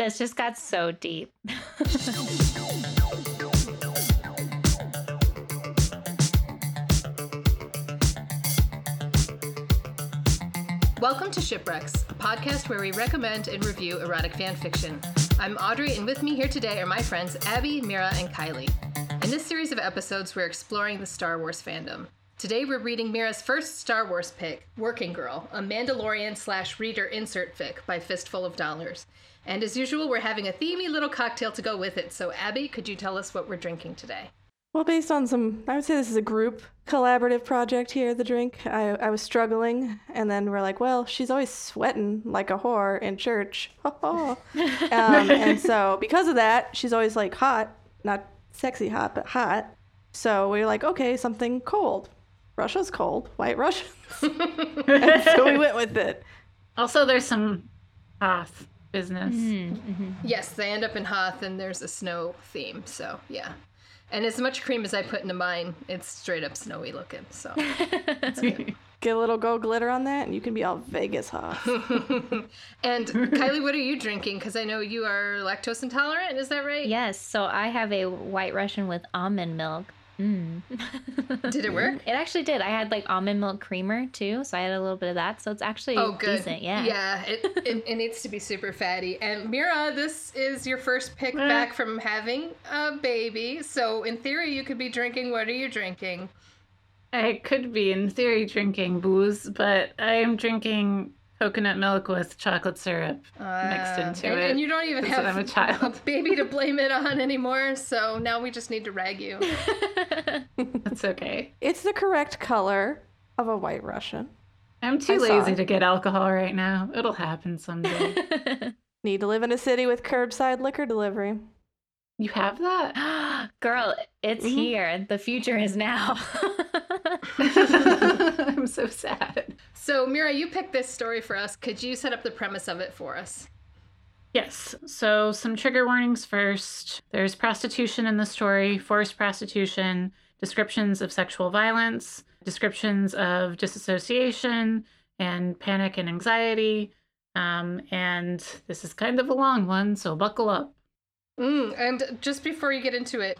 This just got so deep. Welcome to Shipwrecks, a podcast where we recommend and review erotic fan fiction. I'm Audrey, and with me here today are my friends Abby, Mira, and Kylie. In this series of episodes, we're exploring the Star Wars fandom. Today, we're reading Mira's first Star Wars pick, Working Girl, a Mandalorian slash reader insert fic by Fistful of Dollars. And as usual, we're having a themey little cocktail to go with it. So, Abby, could you tell us what we're drinking today? Well, based on some, I would say this is a group collaborative project here, the drink. I, I was struggling, and then we're like, well, she's always sweating like a whore in church. um, and so, because of that, she's always like hot, not sexy hot, but hot. So we are like, okay, something cold. Russia's cold, white Russians. and so we went with it. Also, there's some Hoth business. Mm-hmm, mm-hmm. Yes, they end up in Hoth, and there's a snow theme. So, yeah. And as much cream as I put into mine, it's straight up snowy looking. So, Get a little gold glitter on that, and you can be all Vegas hot. and Kylie, what are you drinking? Because I know you are lactose intolerant. Is that right? Yes, so I have a white Russian with almond milk. Mm. Did it work? It actually did. I had like almond milk creamer too, so I had a little bit of that. So it's actually Oh, good. decent. Yeah. Yeah, it, it, it needs to be super fatty. And Mira, this is your first pick back from having a baby. So, in theory, you could be drinking. What are you drinking? I could be, in theory, drinking booze, but I am drinking coconut milk with chocolate syrup mixed Uh, into and, it. and you don't even have I'm a child. baby to blame it on anymore. So now we just need to rag you. That's okay. it's the correct color of a white Russian. I'm too I lazy to get alcohol right now. It'll happen someday. Need to live in a city with curbside liquor delivery. you have that? Girl, it's Mhm. here. The future is now. I'm so sad. So, Mira, you picked this story for us. Could you set up the premise of it for us? Yes. So, some trigger warnings first. There's prostitution in the story, forced prostitution, descriptions of sexual violence, descriptions of disassociation and panic and anxiety. Um, and this is kind of a long one, so buckle up. Mm, and just before you get into it,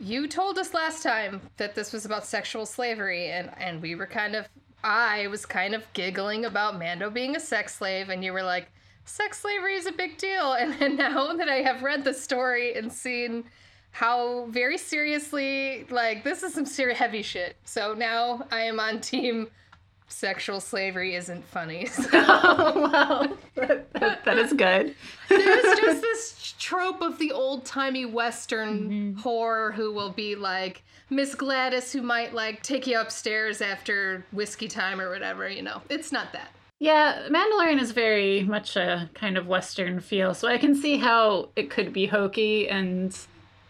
you told us last time that this was about sexual slavery, and, and we were kind of, I was kind of giggling about Mando being a sex slave, and you were like, sex slavery is a big deal. And, and now that I have read the story and seen how very seriously, like, this is some serious heavy shit. So now I am on team sexual slavery isn't funny. So. well, that, that- that is good. There's just this trope of the old timey Western mm-hmm. whore who will be like Miss Gladys, who might like take you upstairs after whiskey time or whatever. You know, it's not that. Yeah, Mandalorian is very much a kind of Western feel, so I can see how it could be hokey and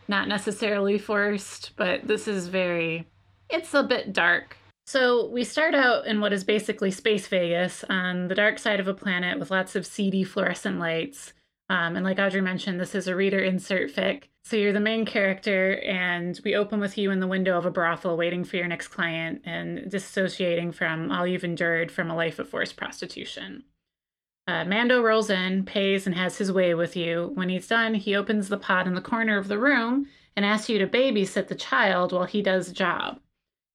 not necessarily forced, but this is very, it's a bit dark. So we start out in what is basically Space Vegas on the dark side of a planet with lots of seedy fluorescent lights. Um, and like Audrey mentioned, this is a reader insert fic. So you're the main character, and we open with you in the window of a brothel waiting for your next client and dissociating from all you've endured from a life of forced prostitution. Uh, Mando rolls in, pays, and has his way with you. When he's done, he opens the pot in the corner of the room and asks you to babysit the child while he does the job.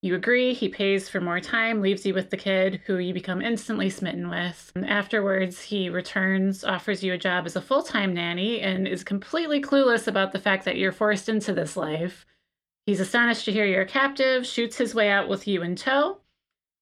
You agree, he pays for more time, leaves you with the kid, who you become instantly smitten with. And afterwards, he returns, offers you a job as a full time nanny, and is completely clueless about the fact that you're forced into this life. He's astonished to hear you're a captive, shoots his way out with you in tow.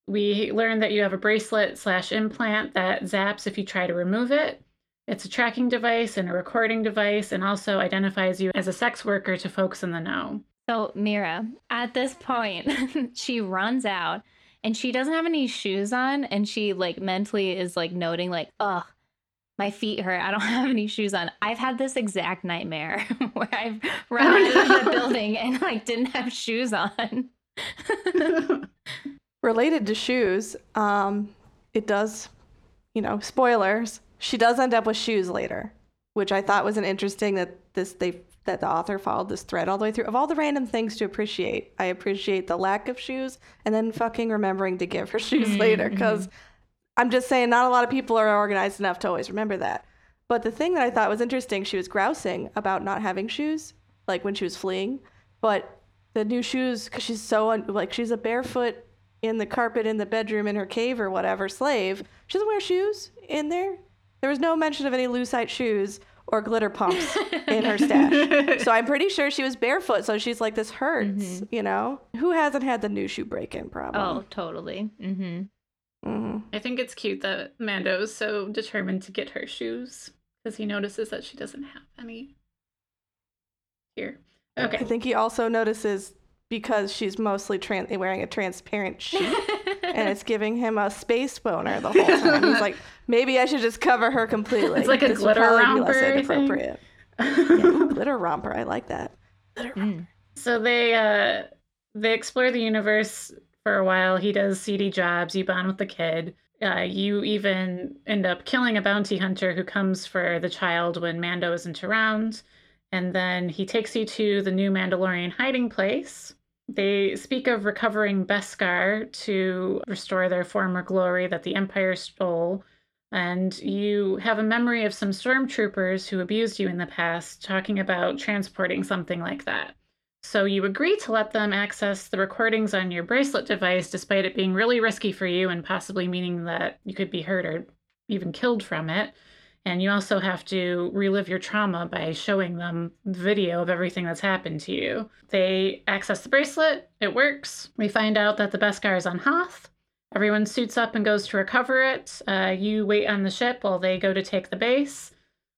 We learn that you have a bracelet slash implant that zaps if you try to remove it. It's a tracking device and a recording device, and also identifies you as a sex worker to folks in the know. So, Mira, at this point, she runs out and she doesn't have any shoes on. And she, like, mentally is like noting, like, ugh, my feet hurt. I don't have any shoes on. I've had this exact nightmare where I've run out of the building and, like, didn't have shoes on. related to shoes, um, it does, you know, spoilers. She does end up with shoes later, which I thought was an interesting that this they that the author followed this thread all the way through. Of all the random things to appreciate, I appreciate the lack of shoes and then fucking remembering to give her shoes mm-hmm. later because I'm just saying not a lot of people are organized enough to always remember that. But the thing that I thought was interesting, she was grousing about not having shoes, like when she was fleeing. But the new shoes, because she's so un- like she's a barefoot in the carpet in the bedroom in her cave or whatever slave. She doesn't wear shoes in there. There was no mention of any lucite shoes or glitter pumps in her stash. So I'm pretty sure she was barefoot. So she's like, this hurts, you know? Who hasn't had the new shoe break in problem? Oh, totally. Mm-hmm. hmm I think it's cute that Mando is so determined to get her shoes because he notices that she doesn't have any. Here. Okay. I think he also notices because she's mostly tran- wearing a transparent sheet and it's giving him a space boner the whole time. He's like, maybe I should just cover her completely. It's like a This glitter probably be less romper, I inappropriate. Yeah, glitter romper. I like that. Mm. So they uh they explore the universe for a while. He does seedy jobs. You bond with the kid. Uh, you even end up killing a bounty hunter who comes for the child when Mando isn't around. And then he takes you to the new Mandalorian hiding place. They speak of recovering Beskar to restore their former glory that the Empire stole. And you have a memory of some stormtroopers who abused you in the past talking about transporting something like that. So you agree to let them access the recordings on your bracelet device, despite it being really risky for you and possibly meaning that you could be hurt or even killed from it. And you also have to relive your trauma by showing them video of everything that's happened to you. They access the bracelet, it works. We find out that the Beskar is on Hoth. Everyone suits up and goes to recover it. Uh, you wait on the ship while they go to take the base.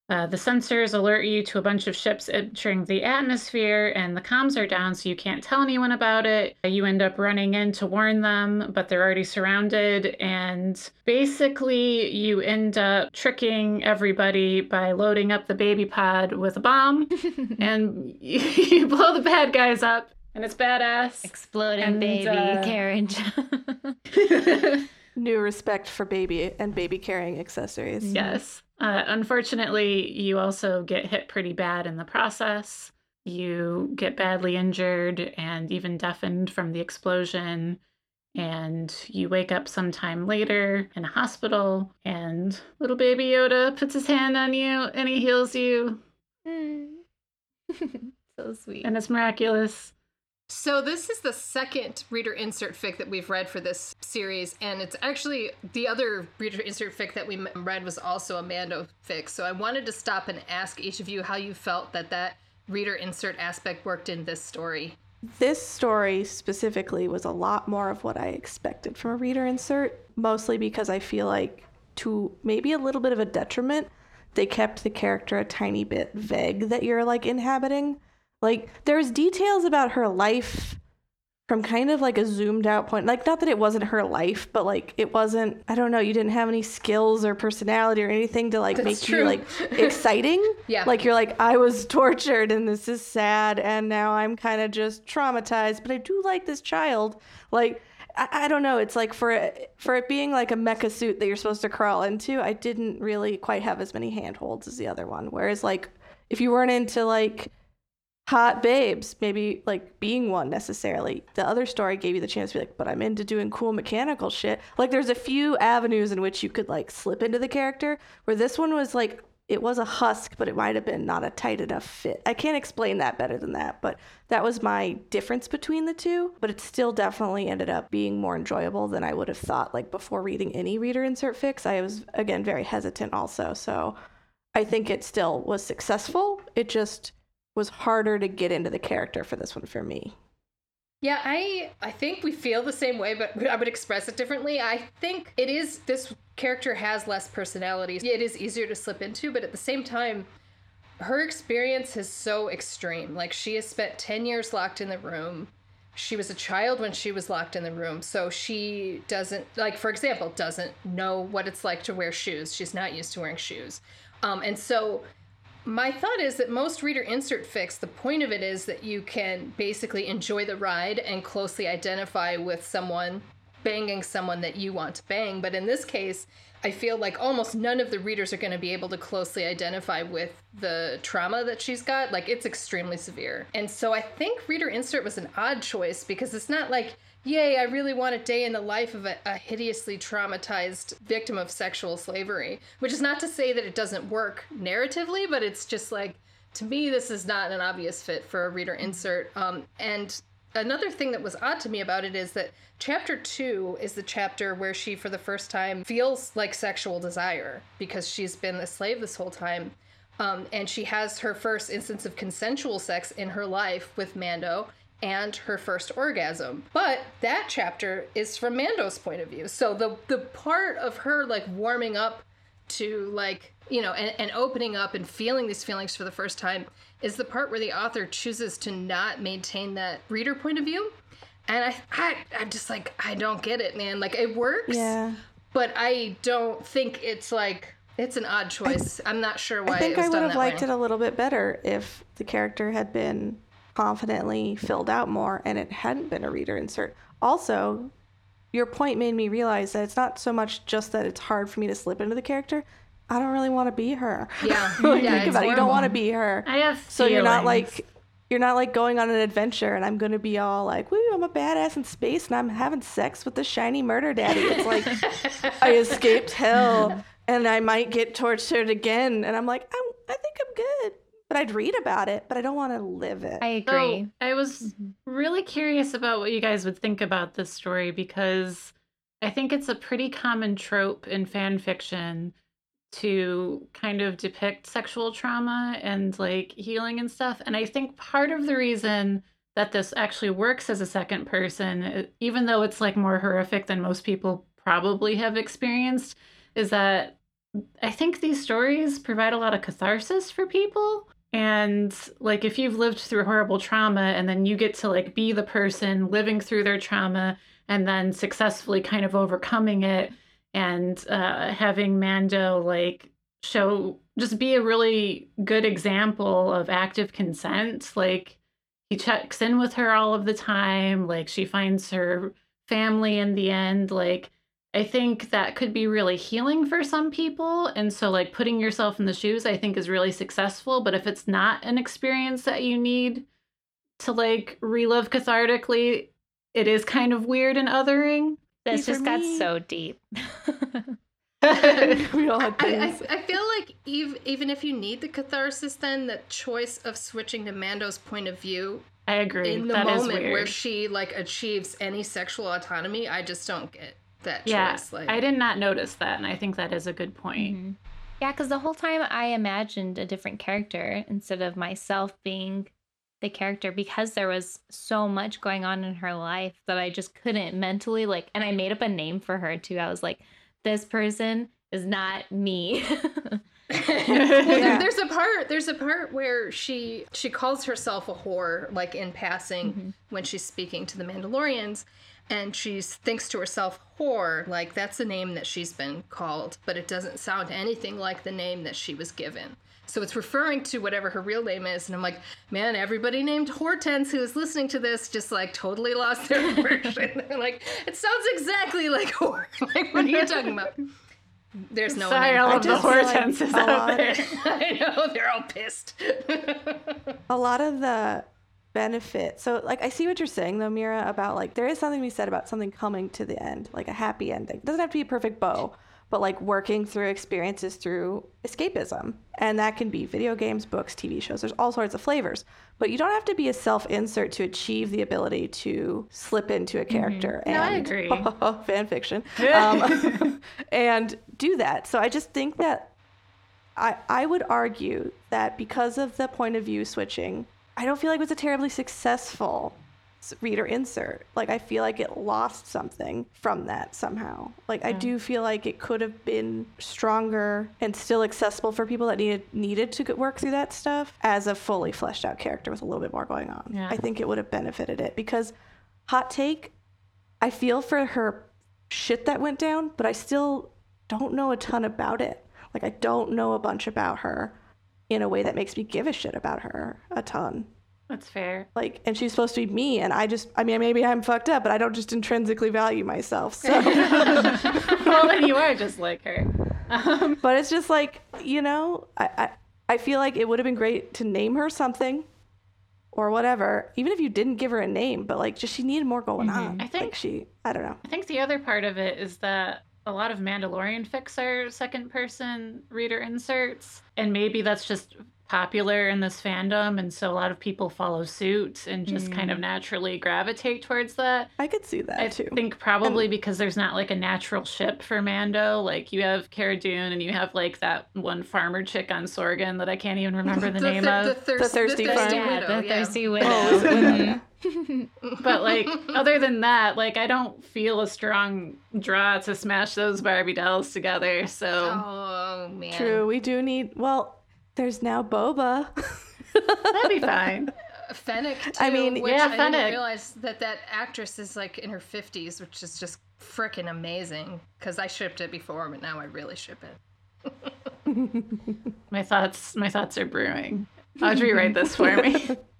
Uh, the sensors alert you to a bunch of ships entering the atmosphere, and the comms are down, so you can't tell anyone about it. You end up running in to warn them, but they're already surrounded, and basically, you end up tricking everybody by loading up the baby pod with a bomb, and you blow the bad guys up, and it's badass. Exploding And, baby uh, carriage. New respect for baby and baby carrying accessories. Yes. Uh, unfortunately, you also get hit pretty bad in the process. You get badly injured and even deafened from the explosion. And you wake up sometime later in a hospital, and little baby Yoda puts his hand on you and he heals you, Mm. so sweet. and it's miraculous. So this is the second reader insert fic that we've read for this series, and it's actually the other reader insert fic that we read was also a Mando fic. So I wanted to stop and ask each of you how you felt that that reader insert aspect worked in this story. This story specifically was a lot more of what I expected from a reader insert, mostly because I feel like, to maybe a little bit of a detriment, they kept the character a tiny bit vague that you're like inhabiting. Like, there's details about her life from kind of like a zoomed out point. Like, not that it wasn't her life, but like, it wasn't, I don't know, you didn't have any skills or personality or anything to like That's make true. you like exciting. Yeah. Like, you're like, I was tortured and this is sad and now I'm kind of just traumatized, but I do like this child. Like, I, I don't know. It's like for it, for it being like a mecha suit that you're supposed to crawl into, I didn't really quite have as many handholds as the other one. Whereas, like, if you weren't into like hot babes, maybe like being one necessarily. The other story gave you the chance to be like, but I'm into doing cool mechanical shit. Like there's a few avenues in which you could like slip into the character where this one was like it was a husk, but it might have been not a tight enough fit. I can't explain that better than that, but that was my difference between the two. But it still definitely ended up being more enjoyable than I would have thought. Like before reading any reader insert fix, I was again very hesitant also. So I think it still was successful. It just was harder to get into the character for this one for me. Yeah, I I think we feel the same way, but I would express it differently. I think it is this character has less personality. It is easier to slip into, but at the same time, her experience is so extreme. Like she has spent 10 years locked in the room. She was a child when she was locked in the room, so she doesn't like for example, doesn't know what it's like to wear shoes. She's not used to wearing shoes. Um, and so my thought is that most reader insert fix, the point of it is that you can basically enjoy the ride and closely identify with someone banging someone that you want to bang. But in this case, I feel like almost none of the readers are going to be able to closely identify with the trauma that she's got. Like, it's extremely severe. And so I think reader insert was an odd choice because it's not like, yay, I really want a day in the life of a, a hideously traumatized victim of sexual slavery, which is not to say that it doesn't work narratively, but it's just like, to me, this is not an obvious fit for a reader insert. Um, and another thing that was odd to me about it is that chapter two is the chapter where she, for the first time, feels like sexual desire because she's been a slave this whole time. Um, and she has her first instance of consensual sex in her life with Mando and her first orgasm. But that chapter is from Mando's point of view. So the the part of her like warming up to like you know and, and opening up and feeling these feelings for the first time is the part where the author chooses to not maintain that reader point of view and i, I i'm just like i don't get it man like it works Yeah. but i don't think it's like it's an odd choice I, am not sure why I think it was I would have liked way. it a little bit better if the character had been confidently filled out more and it hadn't been a reader insert. Also, your point made me realize that it's not so much just that it's hard for me to slip into the character. I don't really want to be her. Yeah. like, Yeah, think about it. You don't want to be her. I have so you're not like you're not like going on an adventure and I'm going to be all like, "Woo, I'm a badass in space and I'm having sex with the shiny murder daddy." It's like I escaped hell and I might get tortured again and I'm like, I'm, I think I'm good. But I'd read about it, but I don't want to live it. I So, agree. I was mm-hmm. really curious about what you guys would think about this story because I think it's a pretty common trope in fan fiction to kind of depict sexual trauma and like healing and stuff. And I think part of the reason that this actually works as a second person, e- even though it's like more horrific than most people probably have experienced, is that I think these stories provide a lot of catharsis for people. And like if you've lived through horrible trauma and then you get to like be the person living through their trauma and then successfully kind of overcoming it and uh, having Mando like show just be a really good example of active consent. Like he checks in with her all of the time. Like she finds her family in the end. Like I think that could be really healing for some people. And so, like, putting yourself in the shoes, I think, is really successful. But if it's not an experience that you need to, like, relive cathartically, it is kind of weird and othering. This just got so deep. we all had I, I. I feel like even, even if you need the catharsis, then the choice of switching to Mando's point of view I agree. in the That is moment weird. where she like achieves any sexual autonomy, I just don't get that yeah, choice. Like, I did not notice that. And I think that is a good point. Mhm. Yeah, because the whole time I imagined a different character instead of myself being the character because there was so much going on in her life that I just couldn't mentally like and I made up a name for her too. I was like, this person is not me. well, there, there's a part. There's a part where she she calls herself a whore, like in passing Mm-hmm. when she's speaking to the Mandalorians, and she thinks to herself, "Whore," like that's a name that she's been called, but it doesn't sound anything like the name that she was given. So it's referring to whatever her real name is, and I'm like, man, everybody named Hortense who is listening to this just like totally lost their version. They're like, it sounds exactly like whore. like, what are you talking about? There's no Sorry, name. all of the just feel like hortenses out there. I know they're all pissed. a lot of the benefit. So like i see what you're saying though mira about like there is something to be said about something coming to the end like a happy ending. It doesn't have to be a perfect bow but like working through experiences through escapism. And that can be video games books tv shows. There's all sorts of flavors. But you don't have to be a self-insert to achieve the ability to slip into a character No, I and agree. fan fiction. Um, and do that. So i just think that I, I would argue that because of the point of view switching, I don't feel like it was a terribly successful reader insert. Like, I feel like it lost something from that somehow. Like, I do feel like it could have been stronger and still accessible for people that needed needed to work through that stuff as a fully fleshed out character with a little bit more going on. Yeah. I think it would have benefited it because, hot take, I feel for her shit that went down, but I still don't know a ton about it. Like I don't know a bunch about her in a way that makes me give a shit about her a ton. That's fair. Like, and she's supposed to be me, and I just, I mean, maybe I'm fucked up, but I don't just intrinsically value myself. So, well, then you are just like her. Um, but it's just like, you know, I, I, I feel like it would have been great to name her something or whatever, even if you didn't give her a name, but like, just she needed more going on. I think- like she, I don't know. I think the other part of it is that a lot of Mandalorian fics are second person reader inserts, and maybe that's just popular in this fandom, and so a lot of people follow suit and just kind of naturally gravitate towards that. I could see that I too. I think probably because there's not like a natural ship for Mando. Like you have Cara Dune and you have like that one farmer chick on Sorgan that I can't even remember the, name thir- of. the, thirst- thirsty the farm. thirsty yeah, widow. the yeah. thirsty widow. Oh, is it? Mhm. But like other than that, like I don't feel a strong draw to smash those Barbie dolls together. So Oh man. True, we do need, well, there's now Boba. that'd be fine. Uh, Fennec too. I mean, which yeah, I didn't Fennec. realize that that actress is like in her fifties, which is just freaking amazing. Because I shipped it before, but now I really ship it. My thoughts my thoughts are brewing. Audrey, write this for me.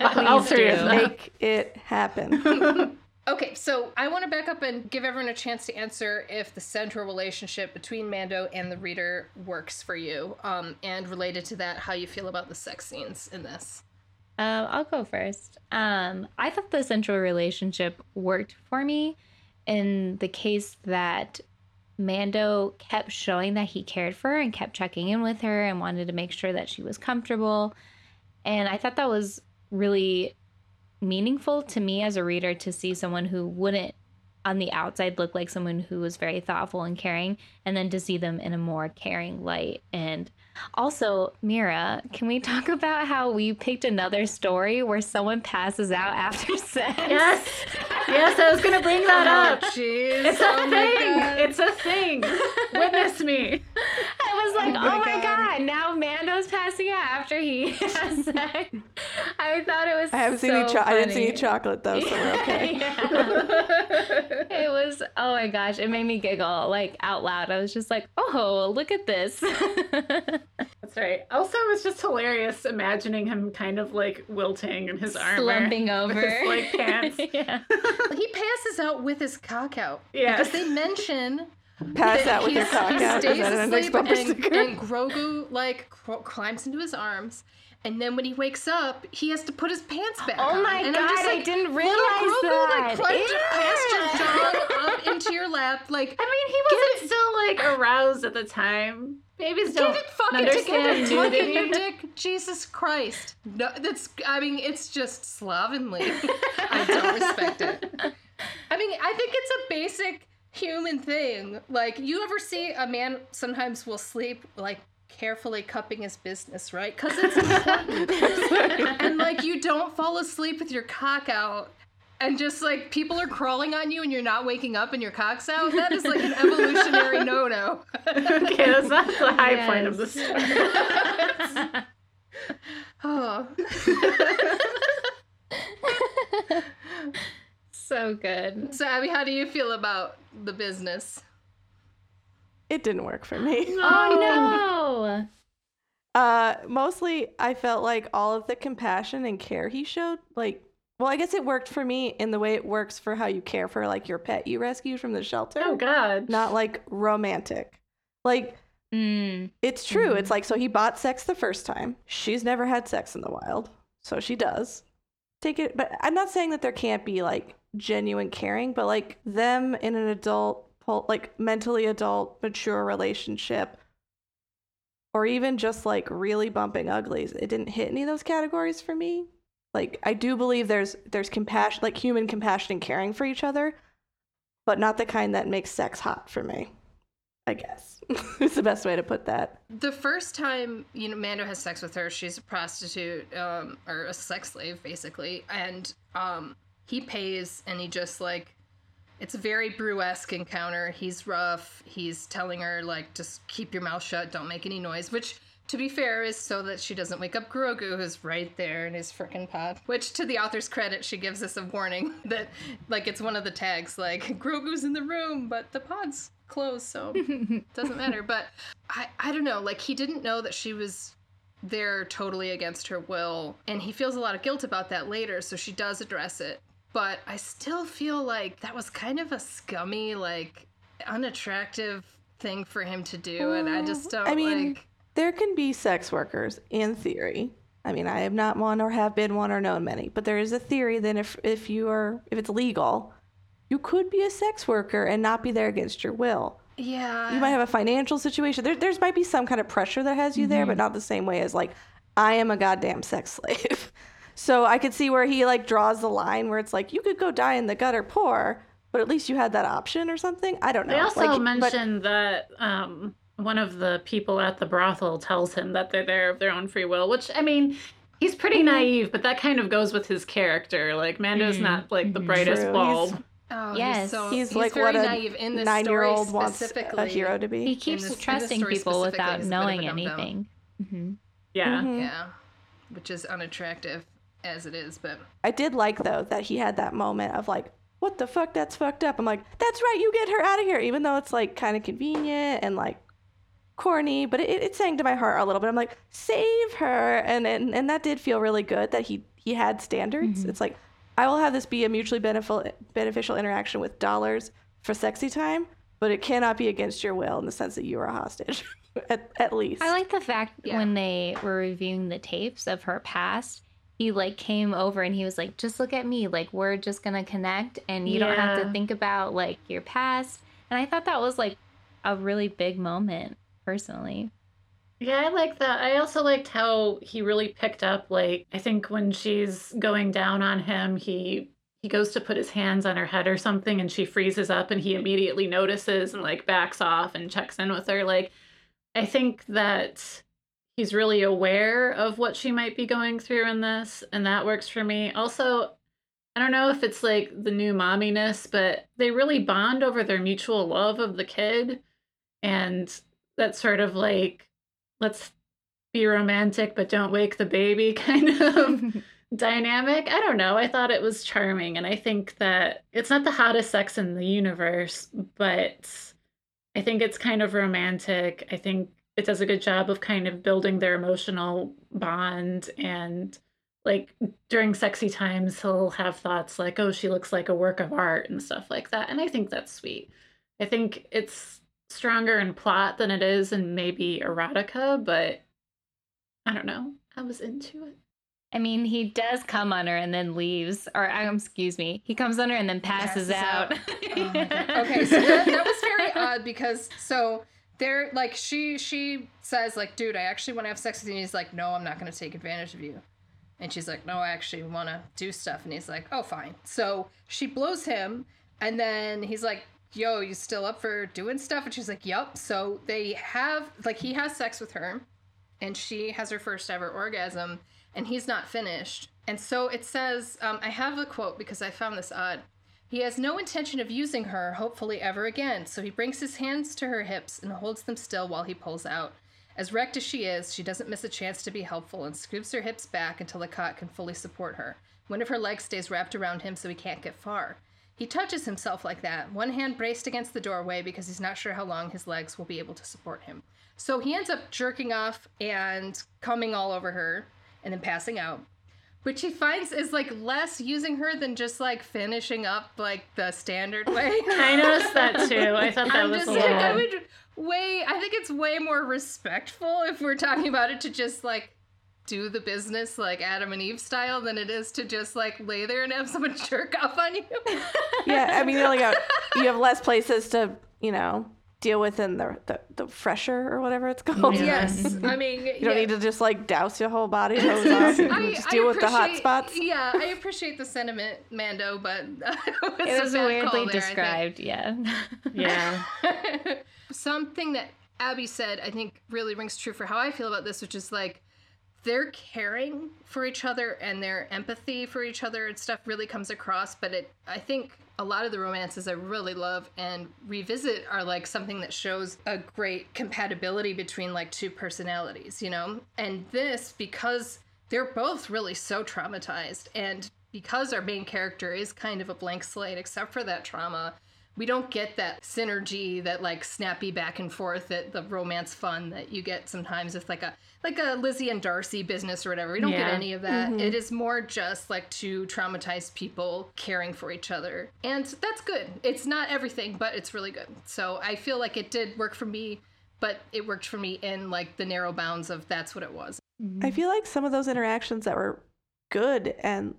All Please three of them. Make it happen. Okay, so I want to back up and give everyone a chance to answer if the central relationship between Mando and the reader works for you. Um, and related to that, how you feel about the sex scenes in this. Uh, I'll go first. Um, I thought the central relationship worked for me in the case that Mando kept showing that he cared for her and kept checking in with her and wanted to make sure that she was comfortable. And I thought that was really meaningful to me as a reader to see someone who wouldn't on the outside look like someone who was very thoughtful and caring and then to see them in a more caring light and also mira can we talk about how we picked another story where someone passes out after sex Yes. Yes, I was gonna bring that oh, up. Jeez. It's a oh my thing. God. It's a thing. Witness me. I was like, Oh my oh my God. god, now Mando's passing out after he has sex. I thought it was. I haven't seen any. Cho- I didn't see any chocolate though, so we're okay. Yeah. it was. Oh my gosh, it made me giggle like out loud. I was just like, oh, look at this. That's right. Also, it was just hilarious imagining him kind of like wilting in his armor. Slumping with over. his, like pants. yeah. he passes out with his cock out. Yeah, Because they mention Pass that out with your he's- cock he out. Is stays that an next asleep and, sticker? and Grogu like cr- climbs into his arms. And then when he wakes up, he has to put his pants back Oh on. my and God, I'm just I like, didn't realize Grogu, that. like climbed past your Yeah. dog up into your lap. Like, I mean, he wasn't still like aroused at the time. Babies don't get it fucking understand together. In your dick. Jesus Christ. No, that's. I mean, it's just slovenly. I don't respect it. I mean, I think it's a basic human thing. Like, you ever see a man sometimes will sleep like carefully cupping his business, right? Because it's important. and like, you don't fall asleep with your cock out. And just like people are crawling on you and you're not waking up and your cock's out, that is like an evolutionary no no. okay, that's not the high point of the story. Oh. so good. So, Abby, how do you feel about the business? It didn't work for me. Oh Uh, mostly, I felt like all of the compassion and care he showed, like, well, I guess it worked for me in the way it works for how you care for like your pet you rescued from the shelter. Oh God. Not like romantic. Like. Mm. it's true. Mhm. It's like, so he bought sex the first time. She's never had sex in the wild. So she does. Take it. But I'm not saying that there can't be like genuine caring, but like them in an adult, like mentally adult, mature relationship, or even just like really bumping uglies. It didn't hit any of those categories for me. Like I do believe there's there's compassion, like human compassion and caring for each other, but not the kind that makes sex hot for me. I guess is the best way to put that. The first time, you know, Mando has sex with her, she's a prostitute, um, or a sex slave, basically, and um, he pays, and he just like, it's a very brew-esque encounter. He's rough. He's telling her like, just keep your mouth shut, don't make any noise, which. To be fair, is so that she doesn't wake up Grogu, who's right there in his frickin' pod. Which, to the author's credit, she gives us a warning that, like, it's one of the tags, like, Grogu's in the room, but the pod's closed, so doesn't matter but i i don't know like he didn't know that she was they're totally against her will. And he feels a lot of guilt about that later, so she does address it. But I still feel like that was kind of a scummy, like unattractive thing for him to do. And I just don't I mean, like. there can be sex workers in theory. I mean, I am not one or have been one or known many, but there is a theory that if if you are if it's legal, you could be a sex worker and not be there against your will. Yeah. You might have a financial situation. There there's might be some kind of pressure that has you there, but mm-hmm. not the same way as like I am a goddamn sex slave. So I could see where he like draws the line where it's like you could go die in the gutter poor, but at least you had that option or something. I don't know. They also Like, but- mentioned that um, one of the people at the brothel tells him that they're there of their own free will, which, I mean, he's pretty Mm-hmm. naive, but that kind of goes with his character. Like, Mando's not, like, the brightest True. bulb. Oh, Yes. he's, so, he's, he's like very what a naive in this nine-year-old story wants specifically. a hero to be. He keeps this- trusting people without he's a bit of a knowing dum-dum. anything. hmm Yeah. Yeah, which is unattractive as it is, but I did like though that he had that moment of like, what the fuck? That's fucked up. I'm like, that's right. You get her out of here, even though it's like kind of convenient and like corny, but it, it sang to my heart a little bit. I'm like, save her, and and, and that did feel really good that he he had standards. Mm-hmm. It's like, I will have this be a mutually beneficial beneficial interaction with dollars for sexy time, but it cannot be against your will in the sense that you are a hostage, at at least. I like the fact Yeah. when they were reviewing the tapes of her past, he like came over and he was like, "Just look at me, like we're just gonna connect, and you don't have to think about like your past." And I thought that was like a really big moment, personally. Yeah, I like that. I also liked how he really picked up like I think when she's going down on him, he he goes to put his hands on her head or something and she freezes up and he immediately notices and like backs off and checks in with her. Like I think that he's really aware of what she might be going through in this and that works for me. Also, I don't know if it's like the new momminess, but they really bond over their mutual love of the kid and that sort of like let's be romantic but don't wake the baby kind of dynamic. I don't know. I thought it was charming and I think that it's not the hottest sex in the universe, but I think it's kind of romantic. I think it does a good job of kind of building their emotional bond and like during sexy times he'll have thoughts like oh she looks like a work of art and stuff like that and i think that's sweet i think it's stronger in plot than it is in maybe erotica but i don't know i was into it I mean, he does come on her and then leaves, or um, excuse me, he comes on her and then passes, Passes out. out. Oh okay so that, that was very odd because so they're like she she says like dude i actually want to have sex with you. And he's like no i'm not going to take advantage of you. And she's like no i actually want to do stuff. And he's like oh fine. So she blows him and then he's like yo you still up for doing stuff? And she's like yup. So they have like he has sex with her and she has her first ever orgasm and he's not finished. And so it says um, i have a quote because i found this odd he has no intention of using her, hopefully ever again, so he brings his hands to her hips and holds them still while he pulls out. As wrecked as she is, she doesn't miss a chance to be helpful and scoops her hips back until the cot can fully support her. One of her legs stays wrapped around him so he can't get far. He touches himself like that, one hand braced against the doorway because he's not sure how long his legs will be able to support him. So he ends up jerking off and coming all over her and then passing out which he finds is like less using her than just like finishing up like the standard way. i noticed that too i thought that I'm was just a like, I would way. I think it's way more respectful if we're talking about it to just like do the business like Adam and Eve style than it is to just like lay there and have someone jerk off on you. yeah, I mean, you only got you have less places to you know deal with in the the, the fresher or whatever it's called. Yes, I mean You don't need to just like douse your whole body, hose off, and I, just deal with the hot spots. Yeah, I appreciate the sentiment, Mando, but it it was a bad weirdly there, described, yeah. yeah Something that Abby said, I think, really rings true for how I feel about this, which is like their caring for each other and their empathy for each other and stuff really comes across. But it, I think, a lot of the romances I really love and revisit are like something that shows a great compatibility between like two personalities, you know. And this because they're both really so traumatized and because our main character is kind of a blank slate except for that trauma we don't get that synergy, that like snappy back and forth, that the romance fun that you get sometimes with like a like a Lizzie and Darcy business or whatever. We don't get any of that. Mm-hmm. It is more just like two traumatized people caring for each other, and that's good. It's not everything, but it's really good. So I feel like it did work for me, but it worked for me in like the narrow bounds of that's what it was. I feel like some of those interactions that were good and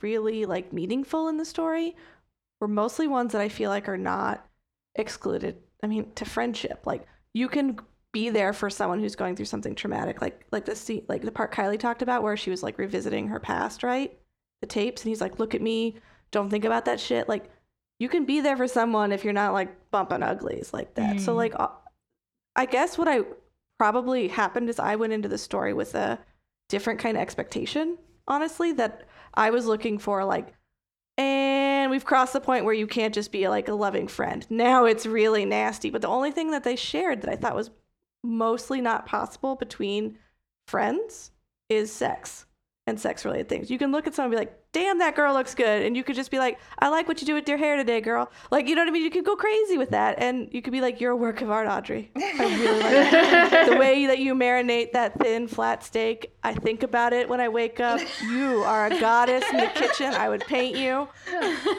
really like meaningful in the story were mostly ones that I feel like are not excluded. I mean, to friendship. Like you can be there for someone who's going through something traumatic, like like the scene, like the part Kylie talked about where she was like revisiting her past, right? The tapes, and he's like, "Look at me, don't think about that shit." Like you can be there for someone if you're not like bumping uglies like that. So Mm. like, uh, I guess what I probably happened is I went into the story with a different kind of expectation, honestly, that I was looking for like and we've crossed the point where you can't just be like a loving friend. Now it's really nasty. But the only thing that they shared that I thought was mostly not possible between friends is sex and sex related things. You can look at someone and be like, damn, that girl looks good. And you could just be like, I like what you do with your hair today, girl. Like, you know what I mean? You could go crazy with that. And you could be like, you're a work of art, Audrey. I really like the way that you marinate that thin, flat steak. I think about it when I wake up. You are a goddess in the kitchen. I would paint you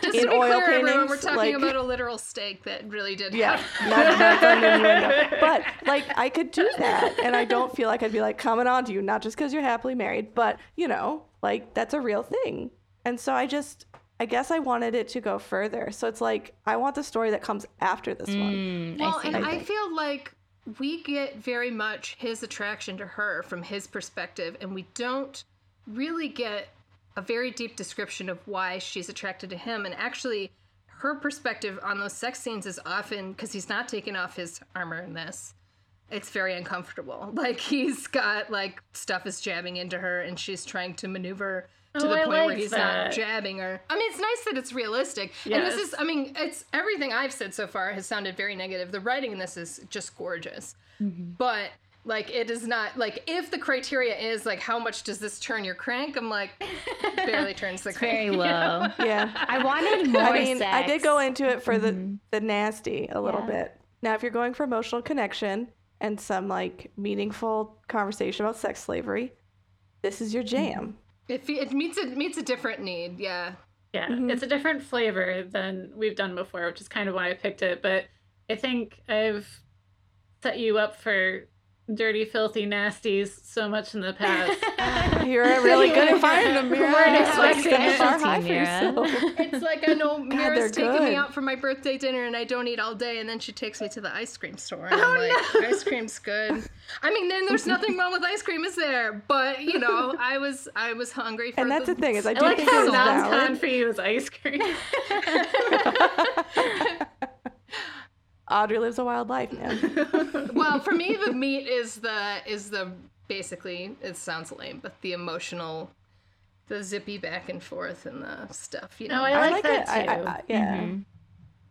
Just in to be oil clear, everyone, we're talking like, about a literal steak that really did yeah, happen. not, not. But like, I could do that, and I don't feel like I'd be like coming on to you, not just because you're happily married, but you know, like that's a real thing. And so I just, I guess I wanted it to go further. So it's like I want the story that comes after this one. Mm, Well, I and I I feel like we get very much his attraction to her from his perspective, and we don't really get a very deep description of why she's attracted to him. And actually, her perspective on those sex scenes is often because he's not taking off his armor in this. It's very uncomfortable. Like he's got like stuff is jabbing into her, and she's trying to maneuver to Oh, the I point where he's that. not jabbing her. I mean, it's nice that it's realistic. And this is, I mean, it's everything I've said so far has sounded very negative. The writing in this is just gorgeous. But like it is not like if the criteria is like how much does this turn your crank? I'm like barely turns the crank. very low. Yeah. I wanted more I mean, I did go into it for Mm-hmm. the the nasty a little Yeah. bit. Now, if you're going for emotional connection and some like meaningful conversation about sex slavery, this is your jam. It, it meets a meets a different need. Yeah. Yeah, Mhm. it's a different flavor than we've done before, which is kind of why I picked it. But I think I've set you up for dirty, filthy nasties so much in the past. You're really good at finding them. Mira. Weren't Like, expecting set the it. bar high Specialty, for Mira. yourself. It's like I know Mira's they're taking me out for my birthday dinner and I don't eat all day, and then she takes me to the ice cream store, and Oh, I'm like, ice cream's good. I mean, then there's nothing wrong with ice cream, is there? But you know, I was I was hungry for. And that's the thing is, I I do like think how non-con for you is ice cream. Audrey lives a wild life, man. well, for me, the meat is the is the basically it sounds lame, but the emotional, the zippy back and forth and the stuff. You know, No, I like that it. I, I, too. I, yeah, Mhm.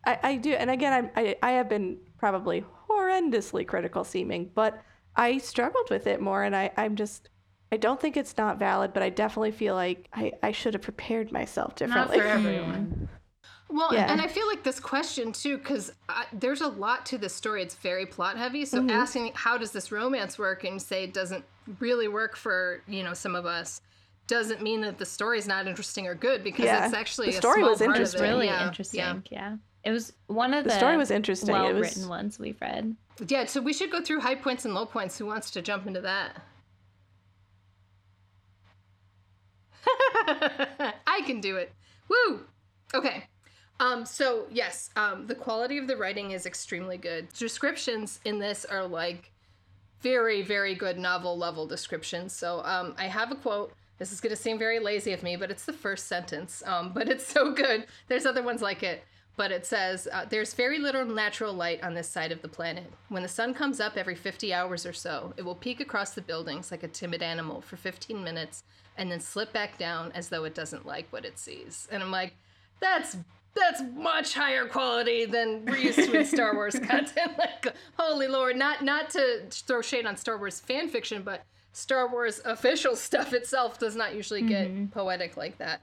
I, I do. And again, I'm, I I have been probably horrendously critical seeming, but I struggled with it more, and I I'm just. I don't think it's not valid, but I definitely feel like I, I should have prepared myself differently. Not differently. for everyone. Well, Yeah. and I feel like this question too, because there's a lot to this story. It's very plot heavy. So mm-hmm. asking how does this romance work, and say it doesn't really work for you know some of us, doesn't mean that the story's not interesting or good because Yeah. it's actually The a story small was part of interesting. it. really Yeah, interesting. Yeah. It was one of the, The story was interesting. It well was- written ones we've read. Yeah. yeah. So we should go through high points and low points. Who wants to jump into that? I can do it. Woo! Okay. Um, so yes, um, the quality of the writing is extremely good. Descriptions in this are like very, very good novel level descriptions. So um, I have a quote. This is going to seem very lazy of me, but it's the first sentence. Um, but it's so good. There's other ones like it. But it says, uh, There's very little natural light on this side of the planet. When the sun comes up every 50 hours or so, it will peek across the buildings like a timid animal for 15 minutes and then slip back down as though it doesn't like what it sees. And I'm like, that's that's much higher quality than we're used to in Star Wars content. Like, holy lord! Not not to throw shade on Star Wars fan fiction, but Star Wars official stuff itself does not usually get poetic like that.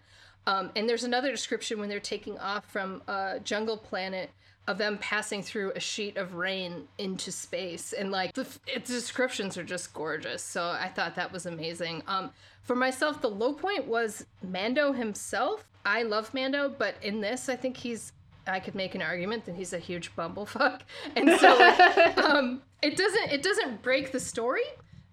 Um, and there's another description when they're taking off from a jungle planet of them passing through a sheet of rain into space and like the, its descriptions are just gorgeous so i thought that was amazing um for myself the low point was mando himself. I love mando but in this i think he's i could make an argument that he's a huge bumblefuck. And so um it doesn't it doesn't break the story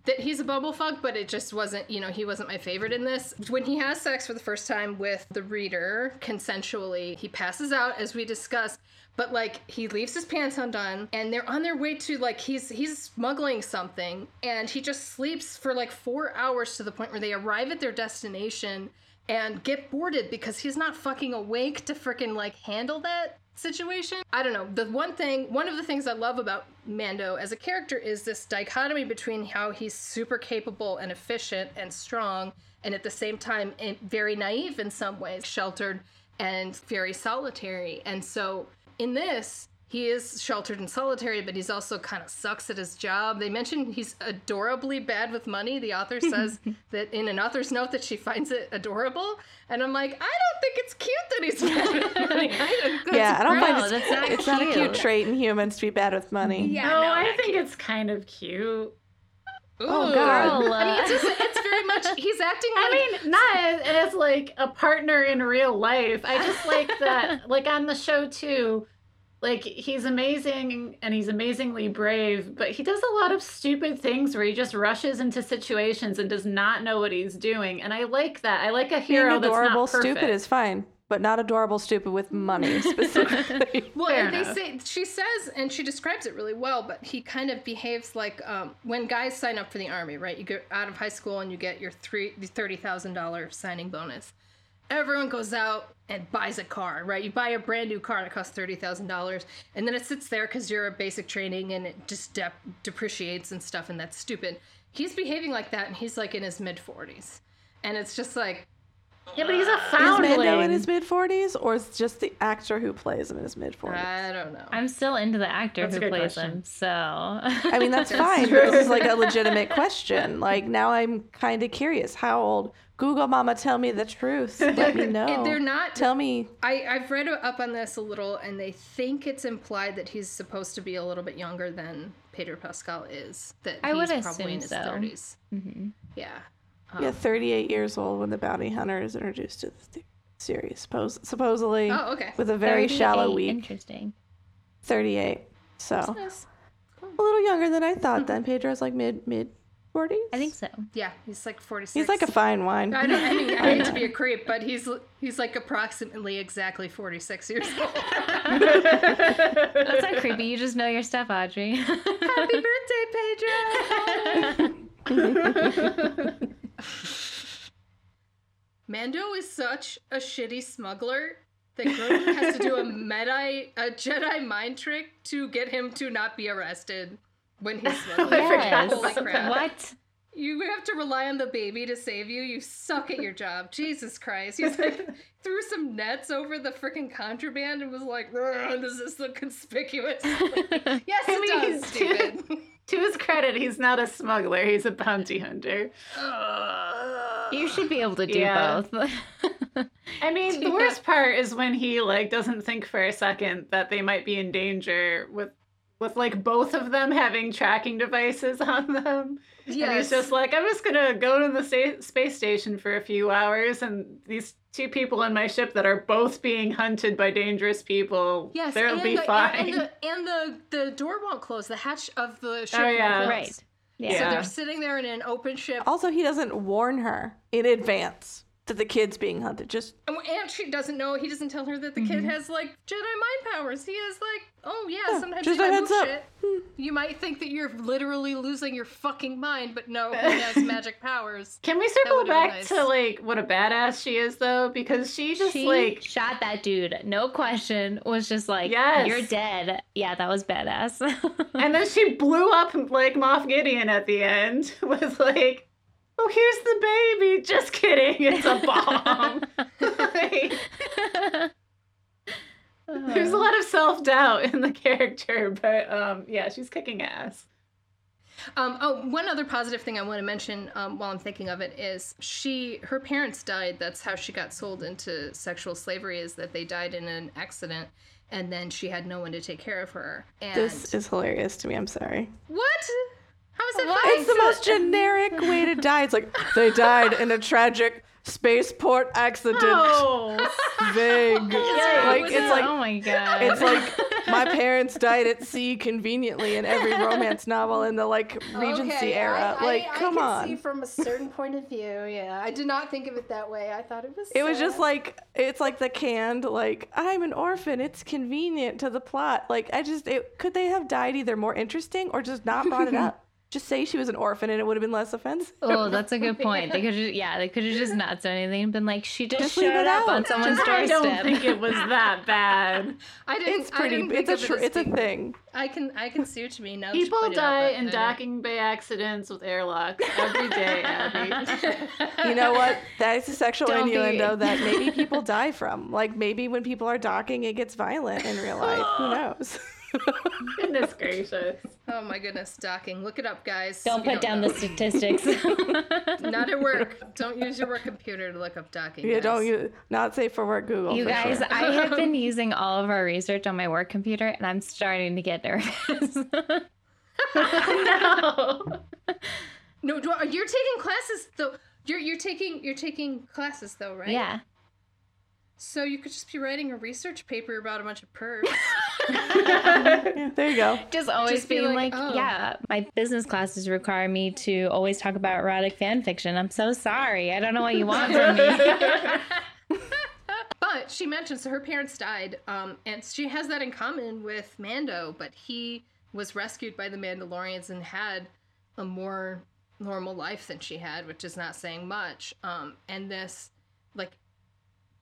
that he's a bumblefuck, but it just wasn't, you know, he wasn't my favorite in this. When he has sex for the first time with the reader consensually, he passes out as we discussed, but like he leaves his pants undone and they're on their way to like he's he's smuggling something and he just sleeps for like 4 hours to the point where they arrive at their destination and get boarded because he's not fucking awake to freaking like handle that situation. I don't know. The one thing, one of the things I love about Mando as a character is this dichotomy between how he's super capable and efficient and strong, and at the same time eh, very naive in some ways, sheltered and very solitary. And so in this, he is sheltered and solitary, but he's also kind of sucks at his job. They mention he's adorably bad with money. The author says that in an author's note that she finds it adorable, and I'm like, I don't think it's cute that he's bad with money. I yeah, I don't find it's, that's not it's cute. not a cute trait in humans to be bad with money. Yeah, no, no, I think cute. it's kind of cute. Oh, oh God. Girl, I mean, it's, just, it's very much he's acting like I mean, not as, as like a partner in real life. I just like that, like on the show too. Like he's amazing and he's amazingly brave, but he does a lot of stupid things where he just rushes into situations and does not know what he's doing. And I like that. I like a Being hero adorable, that's not perfect. stupid is fine, but not adorable, stupid with money specifically. Well, Fair and they say she says, and she describes it really well. But he kind of behaves like um, when guys sign up for the army, right? You get out of high school and you get your three thirty thousand dollar signing bonus. Everyone goes out and buys a car, right? You buy a brand new car that costs thirty thousand dollars, and then it sits there because you're a basic training and it just dep- depreciates and stuff, and that's stupid. He's behaving like that, and he's like in his mid forties, and it's just like yeah, but he's a Is foundling. Mando in his mid 40s, or is just the actor who plays him in his mid 40s? I don't know. I'm still into the actor That's a who good plays question. him, so I mean, that's fine. But this is like a legitimate question. Like, now I'm kind of curious. How old? Google Mama, tell me the truth. Let me know. They're not Tell me. I, I've read up on this a little, and they think it's implied that he's supposed to be a little bit younger than Pedro Pascal is. That I he's would probably in his assume so. 30s. Mhm. Yeah. Oh. Yeah, 38 years old when the bounty hunter is introduced to the th- series, suppose, supposedly Oh, okay. with a very shallow 38, week. Interesting. 38. So Yes. a little younger than I thought. Then Pedro's like mid mid 40s. I think so. Yeah, he's like 46. He's like a fine wine. I don't. I mean, I hate to be a creep, but he's he's like approximately exactly 46 years old. That's not creepy. You just know your stuff, Audrey. Happy birthday, Pedro! Mando is such a shitty smuggler that Grogu has to do a Medi a Jedi mind trick to get him to not be arrested when he's smuggling. yes. Holy crap. What? You have to rely on the baby to save you. You suck at your job. Jesus Christ. He's like threw some nets over the freaking contraband and was like, does this look conspicuous? yes, it does, stupid. to his credit, he's not a smuggler. He's a bounty hunter. You should be able to do Yeah. both. I mean, the worst part is when he like doesn't think for a second that they might be in danger with with like both of them having tracking devices on them. And he's just like, I'm just gonna go to the sta- space station for a few hours, and these two people in my ship that are both being hunted by dangerous people, Yes, they'll be the, fine. And the, and the the door won't close. The hatch of the oh, ship Oh, yeah. won't close. right. Yeah. So they're sitting there in an open ship. Also, he doesn't warn her in advance that the kid's being hunted. Just And and she doesn't know. He doesn't tell her that the kid mm-hmm. has like Jedi mind powers. He is like, oh yeah, Yeah, sometimes just you a heads up. shit. You might think that you're literally losing your fucking mind, but no, he has magic powers. Can we circle back nice. to like what a badass she is though? Because she just She like shot that dude, no question. Was just like, Yes. you're dead. Yeah, that was badass. And then she blew up like Moff Gideon at the end Was like, oh, here's the baby. Just kidding. It's a bomb. Like, there's a lot of self doubt in the character, but um, yeah, she's kicking ass. Um, oh, one other positive thing I want to mention um, while I'm thinking of it is she, her parents died. That's how she got sold into sexual slavery. Is that they died in an accident, and then she had no one to take care of her. And This is hilarious to me. I'm sorry. what? How is that What? It's the most generic way to die. It's like they died in a tragic spaceport accident. Oh, Vague. like it's it? like oh my god. it's like my parents died at sea conveniently in every romance novel in the like Regency Okay, era. I, like, I, come I can on. see from a certain point of view. Yeah, I did not think of it that way. I thought it was. It was just like it's like the canned like I'm an orphan. It's convenient to the plot. Like I just it, could they have died either more interesting or just not brought it up? Just say she was an orphan and it would have been less offensive. Oh, that's a good point. They could, just, yeah, they could have just not said anything and been like, she just, Just showed it up out. on someone's Just- I don't think it was that bad. I didn't. It's I pretty. didn't It's a tr- it's a thing. I can I can see what you mean now. People die in didn't. docking bay accidents with airlocks every day, Abby. You know what? That is a sexual Don't be- innuendo that maybe people die from. Like maybe when people are docking, it gets violent in real life. Who knows? Goodness gracious. Oh my goodness, docking. Look it up, guys. Don't You put down know. the statistics. Not at work. Don't use your work computer to look up docking. yeah, guys. don't you not safe for work Google. you guys, sure. I have been using all of our research on my work computer and I'm starting to get nervous. No. No, do- you're taking classes though. You're you're taking you're taking classes though, right? yeah. So you could just be writing a research paper about a bunch of pervs. Yeah, there you go. Just always Just be being like, like, "Oh." yeah, my business classes require me to always talk about erotic fan fiction. I'm so sorry. I don't know what you want from me. But she mentioned so her parents died, um, and she has that in common with Mando. But he was rescued by the Mandalorians and had a more normal life than she had, which is not saying much. Um, and this, like,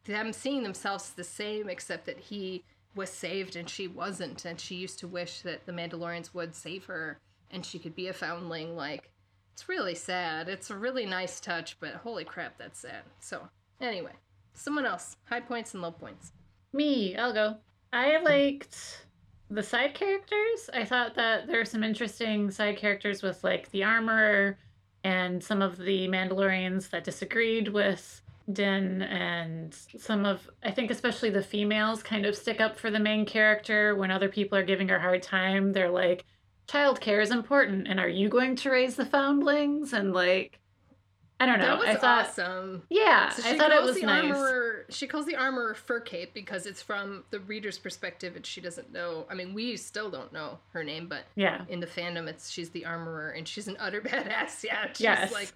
them seeing themselves the same, except that he was saved and she wasn't, and she used to wish that the Mandalorians would save her and she could be a foundling. Like, it's really sad. It's a really nice touch, but holy crap, that's sad. So, anyway. Someone else. High points and low points. Me, I'll go. I liked the side characters. I thought that there were some interesting side characters with like the armorer and some of the Mandalorians that disagreed with Din and some of I think especially the females kind of stick up for the main character when other people are giving her a hard time. They're like, childcare is important and are you going to raise the foundlings? And like I don't know. That was I thought awesome. Yeah, So I thought it was the nice. armorer. She calls the armorer fur cape because it's from the reader's perspective, and she doesn't know. I mean, we still don't know her name, but Yeah. in the fandom, it's she's the armorer, and she's an utter badass. Yeah, she's Yes. like.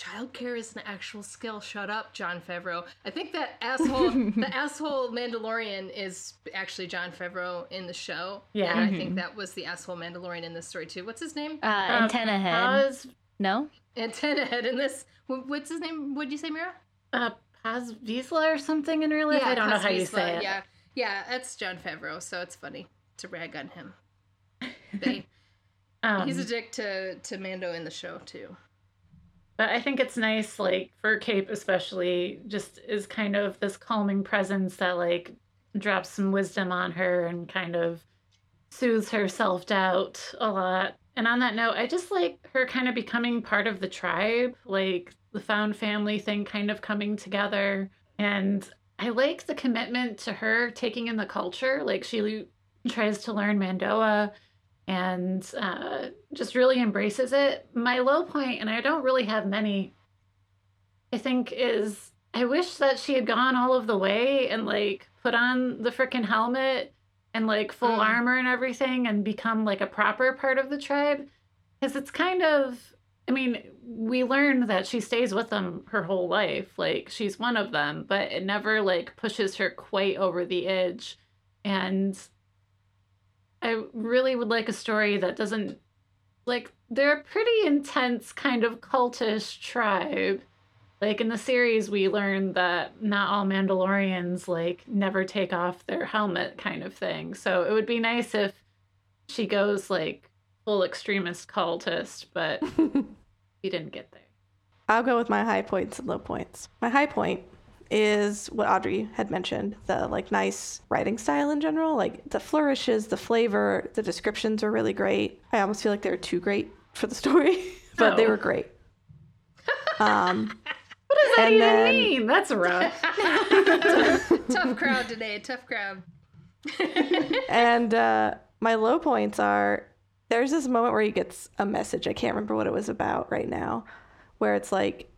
Childcare is an actual skill. Shut up, Jon Favreau. I think that asshole, the asshole Mandalorian, is actually Jon Favreau in the show. Yeah. and I think that was the asshole Mandalorian in this story too. What's his name? Uh, Um, antenna head. Paz, no? Antenna head in this. What's his name? What'd you say, Mira? uh, Paz Vizsla or something in real life. I don't know how you Cosmisla, say it. Yeah, yeah, that's Jon Favreau, so it's funny to rag on him. They, Um, he's a dick to to Mando in the show too. But I think it's nice, like fur cape especially, just is kind of this calming presence that like drops some wisdom on her and kind of soothes her self doubt a lot. And on that note, I just like her kind of becoming part of the tribe, like the found family thing kind of coming together. And I like the commitment to her taking in the culture. Like she tries to learn Mandoa and uh, just really embraces it. My low point, and I don't really have many, I think, is I wish that she had gone all of the way and like put on the freaking helmet and like full Mm. armor and everything and become like a proper part of the tribe. Because it's kind of, I mean, we learned that she stays with them her whole life. Like she's one of them, but it never like pushes her quite over the edge. And I really would like a story that doesn't like they're a pretty intense kind of cultish tribe. Like in the series we learned that not all Mandalorians like never take off their helmet kind of thing. So it would be nice if she goes like full extremist cultist, but we didn't get there. I'll go with my high points and low points. My high point is what Audrey had mentioned the like nice writing style in general. Like the flourishes, the flavor, the descriptions are really great. I almost feel like there are too great for the story, but they Oh. were great. Um, What does that even then- mean? That's rough. tough crowd today. Tough crowd. and uh, my low points are there's this moment where he gets a message. I can't remember what it was about right now, where it's like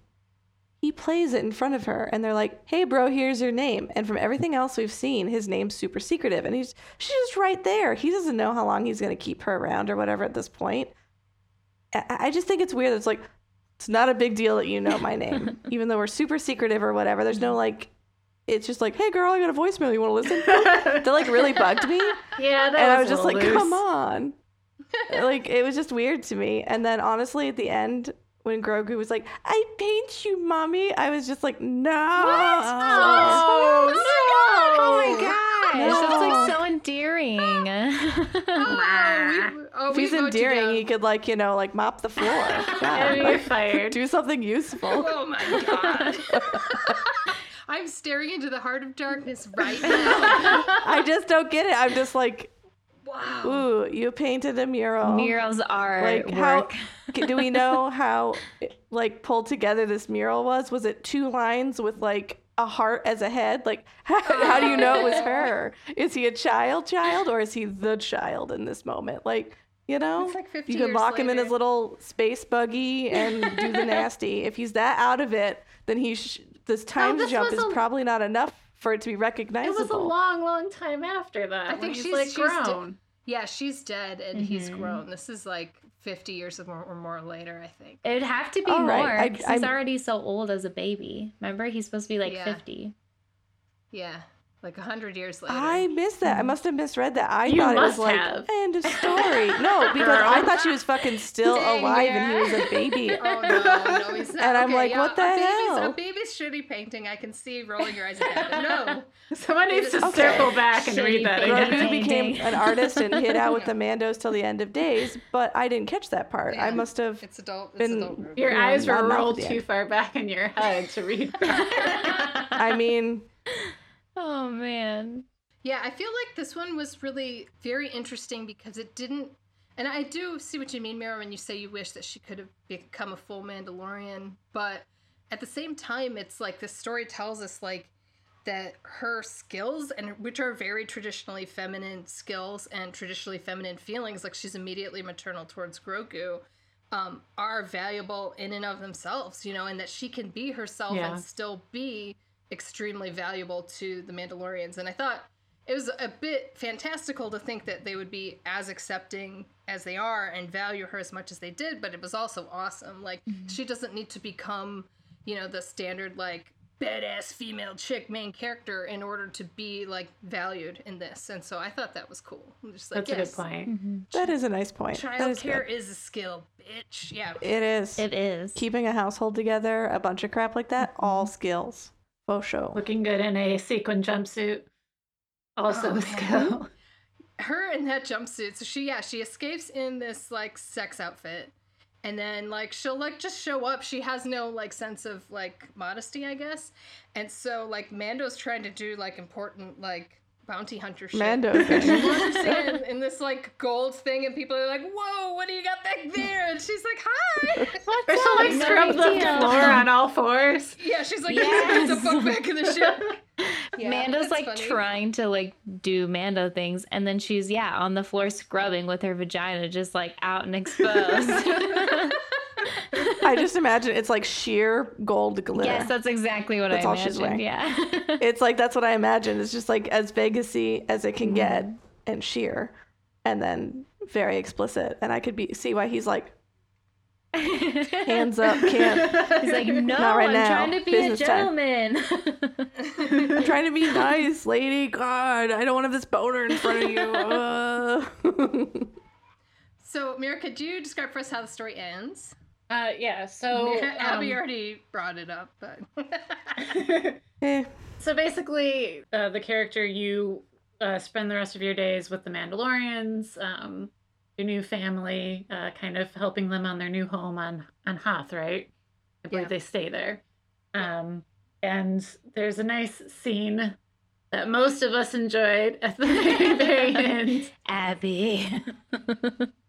he plays it in front of her, and they're like, "Hey, bro, here's your name." And from everything else we've seen, his name's super secretive, and he's she's just right there. He doesn't know how long he's gonna keep her around or whatever at this point. I, I just think it's weird. It's like it's not a big deal that you know my name, even though we're super secretive or whatever. There's no mm-hmm. like. It's just like, hey girl, I got a voicemail. You want to listen? To? That like really bugged me yeah, that and I was just like, little come on. like it was just weird to me. And then honestly, at the end, when Grogu was like, "I paint you, mommy," I was just like, "No." Oh, Oh my no. Oh oh gosh, that's like so oh. endearing. Oh, we, oh, If he's vote endearing, he could like you know like mop the floor. Yeah, you're like, fired. do something useful. Oh my god. I'm staring into the heart of darkness right now. I just don't get it. I'm just like, Wow. ooh, you painted a mural. Murals are Like how do we know how like pulled together this mural was? Was it two lines with like a heart as a head? Like how, how do you know it was her? Is he a child child or is he the child in this moment? Like you know, It's like 50 you can years lock him in his little space buggy and do the nasty. If he's that out of it, then he sh- this time this jump is a- probably not enough for it to be recognizable. It was a long, long time after that. I think he's she's- like she's de- grown. Yeah, she's dead and he's Mm-hmm. grown. This is like 50 years or more, or more later, I think. It would have to be All more right, I- he's already so old as a baby. Remember, he's supposed to be like Yeah. 50. Yeah, like a 100 years later. I missed that. I must have misread that. I You thought it was must like have. end of story. No, because I thought she was fucking still Dang, alive and he was a baby. Oh no, no, he's not. And I'm Okay, like, yeah, what the a baby's, hell? A baby's shitty painting. I can see rolling your eyes at that. No, Someone needs to Okay. circle back and Shitty read that again. Grogu became an artist and hid out with the Mandos till the end of days, but I didn't catch that part. I must have. it's adult. It's Been- adult. Grogu. Your Yeah, eyes were rolled too far back in your head to read. I mean, Oh man. Yeah, I feel like this one was really very interesting because it didn't. And I do see what you mean, Mira, when you say you wish that she could have become a full Mandalorian. But at the same time, it's like this story tells us like that her skills, and which are very traditionally feminine skills and traditionally feminine feelings, like she's immediately maternal towards Grogu, um, are valuable in and of themselves. You know, and that she can be herself Yeah. and still be extremely valuable to the Mandalorians. And I thought it was a bit fantastical to think that they would be as accepting as they are and value her as much as they did, but it was also awesome. Like mm-hmm. she doesn't need to become, you know, the standard like badass female chick main character in order to be like valued in this. And so I thought that was cool. Just like, That's a good point. Mm-hmm. that is a nice point. That Child is care good. is a skill, bitch. Yeah. It is. It is. Keeping a household together, a bunch of crap like that, all mm-hmm. skills. Faux show. Looking good in a sequin jumpsuit. Also Oh, skill. her in that jumpsuit so she yeah she escapes in this like sex outfit and then like she'll like just show up she has no like sense of like modesty i guess and so like mando's trying to do like important like bounty hunter shit Mando and she thing. in in this like gold thing and people are like whoa what do you got back there and she's like hi What's Or she'll like up? No scrub the floor on all fours. yeah she's like Yes. get the fuck back in the ship yeah, Mando's like funny. trying to like do Mando things, and then she's yeah on the floor scrubbing with her vagina just like out and exposed. I just imagine it's like sheer gold glitter. yes, that's exactly what That's I all she's wearing. Yeah. it's like that's what I imagine. It's just like as Vegasy as it can Mm-hmm. get and sheer, and then very explicit. And I could be see why he's like hands up, can't. He's like, no, Not right I'm now. trying to be Business a gentleman. I'm trying to be nice, lady. God, I don't want to have this boner in front of you. Uh. so mira could you describe for us how the story ends Uh, yeah, so. abby um, already brought it up but Eh, So basically, uh, the character you uh, spend the rest of your days with the Mandalorians, um, your new family, uh, kind of helping them on their new home on on Hoth, right? I believe Yeah. they stay there. Um, and there's a nice scene that most of us enjoyed at the very, very end. Abby.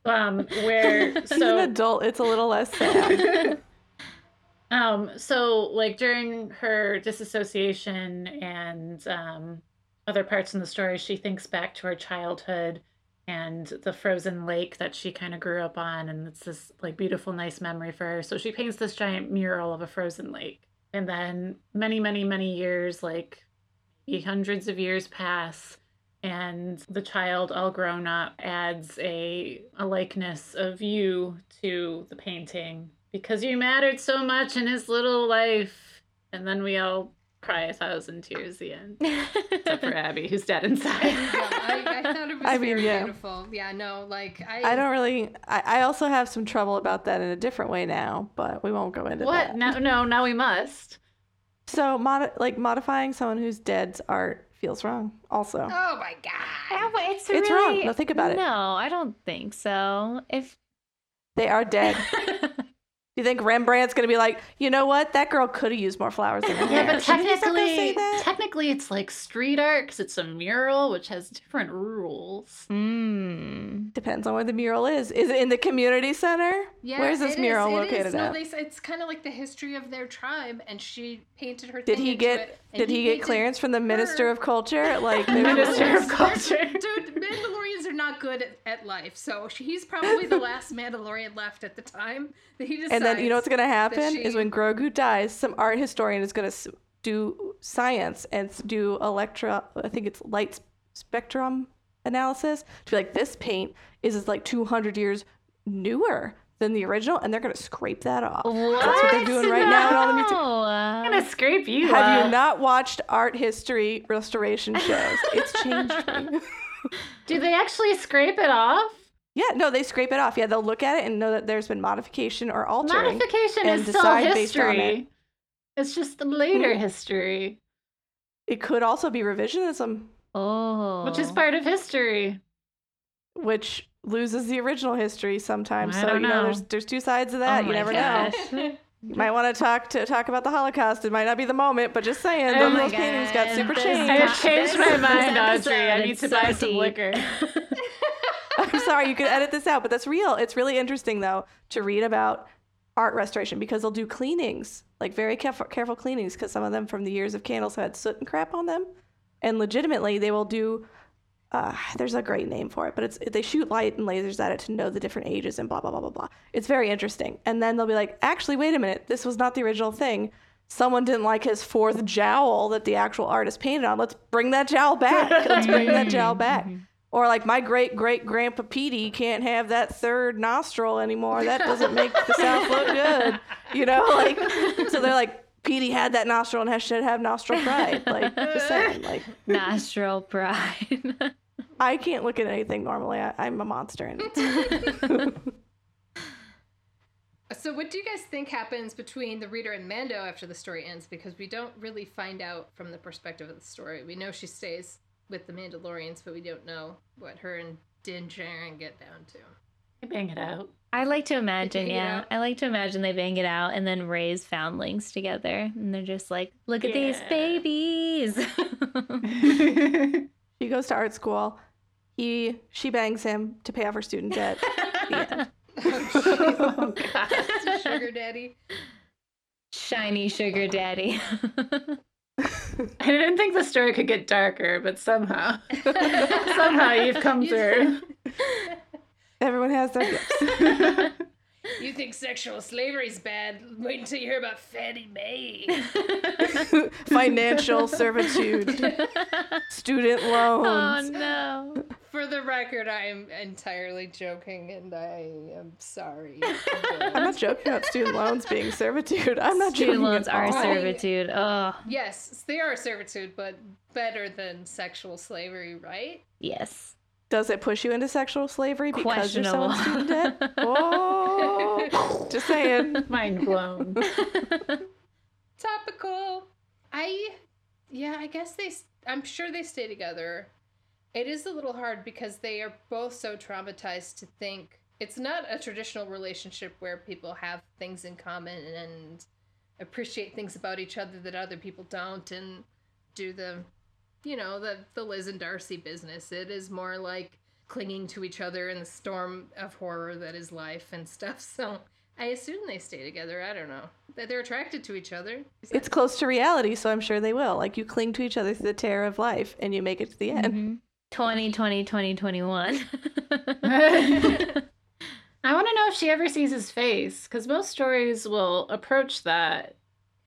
Um, where He's an adult. It's a little less sad. Um, so like during her disassociation and um, other parts in the story, she thinks back to her childhood and the frozen lake that she kind of grew up on, and it's this like beautiful, nice memory for her. So she paints this giant mural of a frozen lake, and then many, many, many years, like hundreds of years pass. And the child, all grown up, adds a, a likeness of you to the painting because you mattered so much in his little life. And then we all cry a thousand tears at the end. Except for Abby, who's dead inside. Yeah, I, I thought it was I mean, very yeah. beautiful. Yeah, no, like I. I don't really. I, I also have some trouble about that in a different way now, but we won't go into that. what? that. No, no, now we must. So, mod- like modifying someone who's dead's art feels wrong. Also, Oh my god. Yeah, but it's, It's wrong. No, think about it. No, I don't think so. If they are dead. Do you think Rembrandt's gonna be like, you know what? That girl could have used more flowers in her Yeah, but Should he start to say technically, technically, it's like street art because it's a mural, which has different rules. mm, Depends on where the mural is. Is it in the community center? Yeah, Where's this it is, mural it located is. No, at? they, it's kind of like the history of their tribe, and she painted her. Did thing he into get it, did he, get clearance from the Minister her. of Culture? Like the Minister of Culture. Dude, Mandalorians are not good at, at life, so she- he's probably the last Mandalorian left at the time that he decides. and then you know what's gonna happen she- is when Grogu dies, some art historian is gonna do science and do electro. I think it's light spectrum analysis to be like this paint is is like 200 years newer than the original, and they're gonna scrape that off. What? That's what they're doing right now in all the museums. I'm gonna scrape you. Have up. you not watched art history restoration shows? It's changed me. Do they actually scrape it off? Yeah, no, they scrape it off. Yeah, they'll look at it and know that there's been modification or altering. Modification and is still decide based on history. It's just the later Hmm. history, It could also be revisionism, oh, which is part of history. which loses the original history sometimes. I so don't you know, know. there's there's two sides of that. Oh you never gosh. know. You might want to talk to talk about the Holocaust. It might not be the moment, but just saying, Oh those my paintings got super this- changed. I have changed my mind, episode Audrey. I need to so buy some liquor. I'm sorry, you can edit this out, but that's real. It's really interesting though to read about art restoration because they'll do cleanings, like very careful, careful cleanings, because some of them from the years of candles had soot and crap on them, and legitimately they will do. Uh, there's a great name for it, but it's they shoot light and lasers at it to know the different ages and blah blah blah blah blah. It's very interesting, and then they'll be like, actually, wait a minute, this was not the original thing. Someone didn't like his fourth jowl that the actual artist painted on. Let's bring that jowl back. Let's bring that jowl back. Or like my great great grandpa Petey can't have that third nostril anymore. That doesn't make the South look good. You know, like so they're like Petey had that nostril and has should have nostril pride. Like just saying, like nostril pride. I can't look at anything normally. I, I'm a monster and it's So, what do you guys think happens between the reader and Mando after the story ends? Because we don't really find out from the perspective of the story. We know she stays with the Mandalorians, but we don't know what her and Din Djarin get down to. They bang it out. I like to imagine, yeah. out? I like to imagine they bang it out and then raise foundlings together, and they're just like, "Look at these babies." she goes to art school. He she bangs him to pay off her student debt. The end. Oh, oh, God. Sugar daddy. Shiny sugar daddy. I didn't think the story could get darker, but somehow, somehow you've come You- through. Everyone has their gifts. You think sexual slavery's bad? Wait until you hear about Fannie Mae. Financial servitude, student loans. oh no. For the record, I am entirely joking, and I am sorry. I'm not joking about student loans being servitude. I'm not joking. Student joking loans at are all. servitude. Oh, yes, they are servitude, but better than sexual slavery, right? yes. Does it push you into sexual slavery because you're so in Questionable. student debt? Oh, just saying. Mind blown. Topical. I, yeah, I guess they. I'm sure they stay together. It is a little hard because they are both so traumatized to think it's not a traditional relationship where people have things in common and appreciate things about each other that other people don't and do the, you know, the the Liz and Darcy business. It is more like clinging to each other in the storm of horror that is life and stuff. So I assume they stay together. I don't know. That they're attracted to each other. It's close to reality, so I'm sure they will. Like you cling to each other through the terror of life, and you make it to the end. Mhm. 2020, 2021. I want to know if she ever sees his face, because most stories will approach that.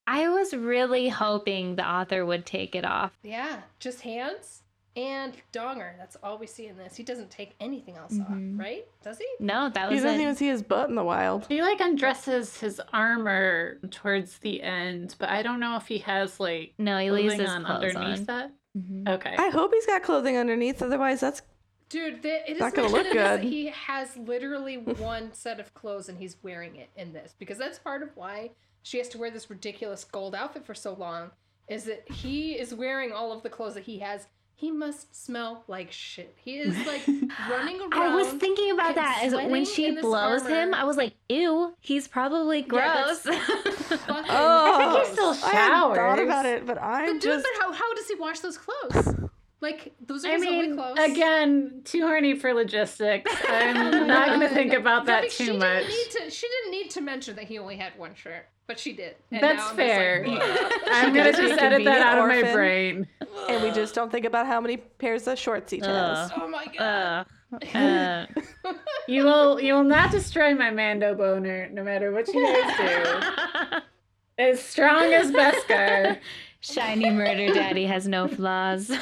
I was really hoping the author would take it off. Yeah, just hands and donger. That's all we see in this. He doesn't take anything else Mhm. off, right? Does he? No, that was. He doesn't it. even see his butt in the wild. He like undresses his armor towards the end, but I don't know if he has like No, he leaves clothing his on clothes underneath on. that. Mhm. Okay. I hope he's got clothing underneath, otherwise that's Dude, the, it is Not gonna look good. He has literally one set of clothes and he's wearing it in this because that's part of why she has to wear this ridiculous gold outfit for so long. Is that he is wearing all of the clothes that he has. He must smell like shit. He is like running around. I was thinking about and that as when she in this blows him. I was like, "Ew, he's probably Yeah, gross." fucking Oh, he still gross. I hadn't thought about it, but I'm But dude, just but how, how does he wash those clothes? Like those are I his only mean, clothes. again, too horny for logistics. I'm not going to think about No, that but she too didn't much. Need to, she didn't need to mention that he only had one shirt, but she did. And That's now I'm fair. like, I'm going to be just a edit that out of my convenient brain. and we just don't think about how many pairs of shorts each has. Ugh. oh my god. Ugh. Uh, You will you will not destroy my Mando boner, no matter what you guys do. As strong as Beskar. Shiny murder daddy has no flaws.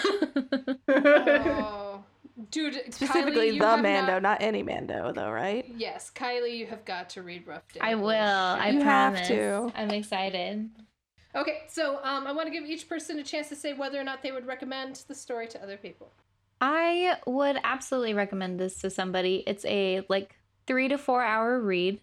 Oh. Dude, Specifically, Kylie, you the have Mando, not- not... any Mando, though, right? Yes, Kylie, you have got to read Rough Day. I will. I You have to. I'm excited. Okay, so um, I want to give each person a chance to say whether or not they would recommend the story to other people. I would absolutely recommend this to somebody. It's a like three to four hour read.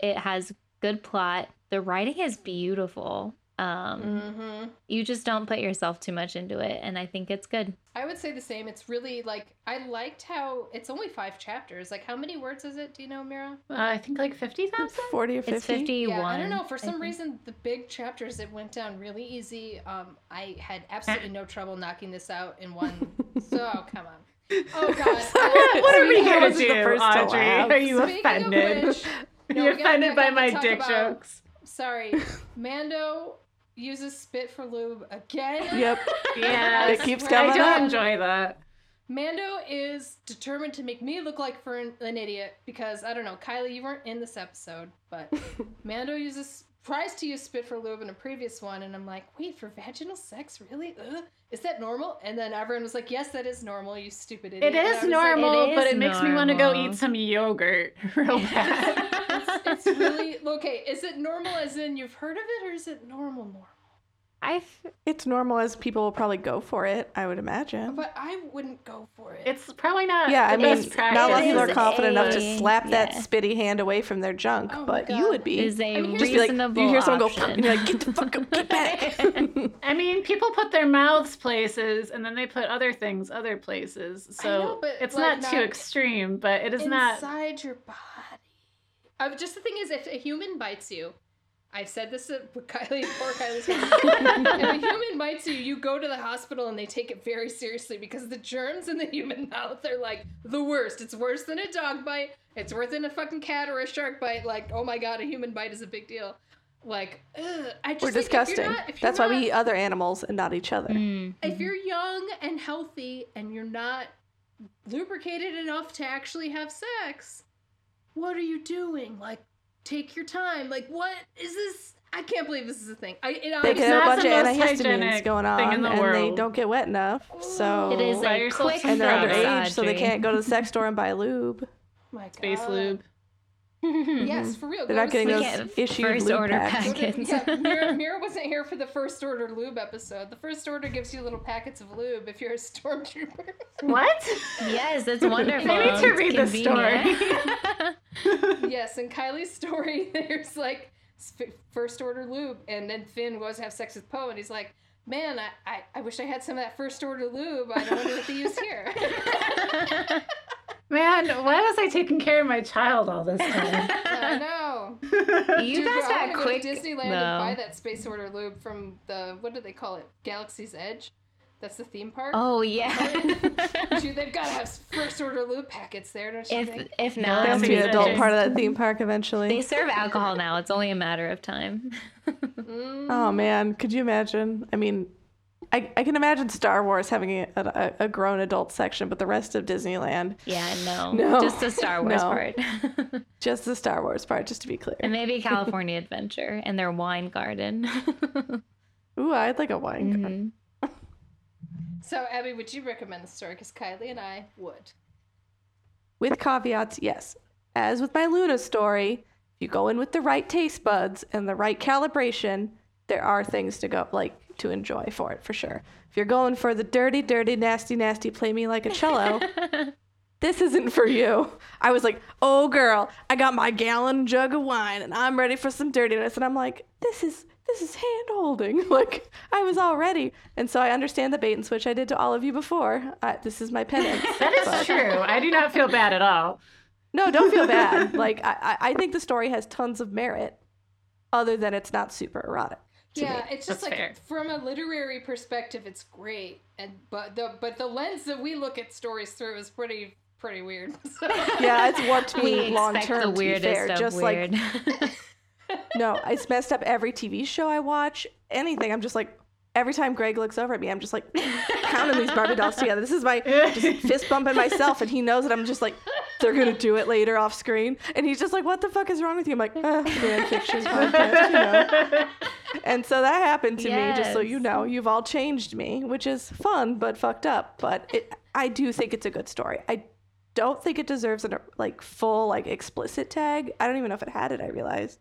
It has good plot. The writing is beautiful. Um, Mm-hmm. you just don't put yourself too much into it, and I think it's good. I would say the same. It's really like I liked how it's only five chapters. Like, how many words is it? Do you know, Mira? Uh, I think like 50,000? 40 or 50? It's fifty one. Yeah, I don't know. For some reason, the big chapters it went down really easy. Um, I had absolutely no trouble knocking this out in one. so come on. Oh God. What are we here to was the do, first to Audrey? laugh. Are you Speaking offended? which- Are No, you we gotta- offended by my talk dick about- jokes? Sorry, Mando uses spit for lube again. Yep. Yeah, It keeps I coming do up. enjoy that. Mando is determined to make me look like for an, an idiot because I don't know, Kylie, you weren't in this episode, but Mando uses tries to use spit for lube in a previous one, and I'm like, wait, for vaginal sex, really? Ugh. Is that normal? And then everyone was like, yes, that is normal. You stupid idiot. It And I is was like, normal, but is it makes me want to go eat some yogurt real bad. It's, it's really okay. Is it normal as in you've heard of it, or is it normal normal? I f- It's normal as people will probably go for it, I would imagine. But I wouldn't go for it. it's probably not yeah, I mean, best practice. not a lot of It people are is confident enough to a- slap that spitty hand away from their junk, Oh my but you would be. is a I mean, here's just be like, you hear someone option. go, and you're like, get the fuck up, get back. I mean, people put their mouths places and then they put other things other places. So know, it's like, not too extreme, but it is not. inside your body. Uh, just the thing is, if a human bites you, I've said this to Kylie poor Kylie's if a human bites you, you go to the hospital and they take it very seriously because the germs in the human mouth are like the worst. It's worse than a dog bite. It's worse than a fucking cat or a shark bite. Like, oh my god, a human bite is a big deal. Like, ugh, I just We're think if disgusting. not- if you're That's why we eat other animals and not each other. Mm. if you're young and healthy and you're not lubricated enough to actually have sex, what are you doing? Like, take your time. Like, what is this? I can't believe this is a thing. I, it They honestly- could have a not bunch the of most antihistamines hygienic going on, the and they don't get wet enough. So It is a quick and they're underage, so they can't go to the sex store and buy lube. my God. Space lube. Yes, mm-hmm. for real. They're go not getting sleep. those Get issued first lube order packs. Packets. yeah, Mira, Mira wasn't here for the first order lube episode. The first order gives you little packets of lube if you're a stormtrooper. What? Yes, that's wonderful. I need to It's read this story. yes, in Kylie's story, there's like first order lube, and then Finn goes to have sex with Poe, and he's like, "Man, I, I, I wish I had some of that first order lube. I don't wonder what they use here." Man, why was I taking care of my child all this time? I know. you Dude, guys I got wanna quick go to Disneyland though. and buy that space order lube from the what do they call it? Galaxy's Edge. That's the theme park. Oh yeah. Dude, they've got to have first order loot packets there, don't you if think? if No, not, There has to be an adult amazing. part of that theme park eventually. they serve alcohol now. It's only a matter of time. Mm. Oh man, could you imagine? I mean, I, I can imagine Star Wars having a, a, a grown adult section, but the rest of Disneyland, Yeah, no, No. just the Star Wars No. part, just the Star Wars part, just to be clear. and maybe California Adventure and their wine garden. Ooh, I'd like a wine. cart. Mhm. So, Abby, would you recommend the story? Because Kylie and I would. With caveats, yes. As with my Luna story, if you go in with the right taste buds and the right calibration, there are things to go like to enjoy for it for sure. If you're going for the dirty, dirty, nasty, nasty, play me like a cello, this isn't for you. I was like, oh girl, I got my gallon jug of wine and I'm ready for some dirtiness. And I'm like, this is this is hand holding. Like I was all ready. And so I understand the bait and switch I did to all of you before. Uh, this is my penance. That is but- true. I do not feel bad at all. no, don't feel bad. Like I, I I think the story has tons of merit, other than it's not super erotic. To yeah, me. it's just That's like fair. from a literary perspective, it's great, and but the but the lens that we look at stories through is pretty pretty weird. So- Yeah, it's warped we me long term. the To be weirdest fair, of just weird. like no, it's messed up every TV show I watch. Anything, I'm just like. Every time Greg looks over at me, I'm just like counting these Barbie dolls together. This is my just fist bumping myself, and he knows that I'm just like, they're gonna do it later off screen, and he's just like, "What the fuck is wrong with you?" I'm like, ah, fiction podcast, you know. And so that happened to me, just so you know. You've all changed me, which is fun but fucked up. But it, I do think it's a good story. I don't think it deserves a like full like explicit tag. I don't even know if it had it. I realized.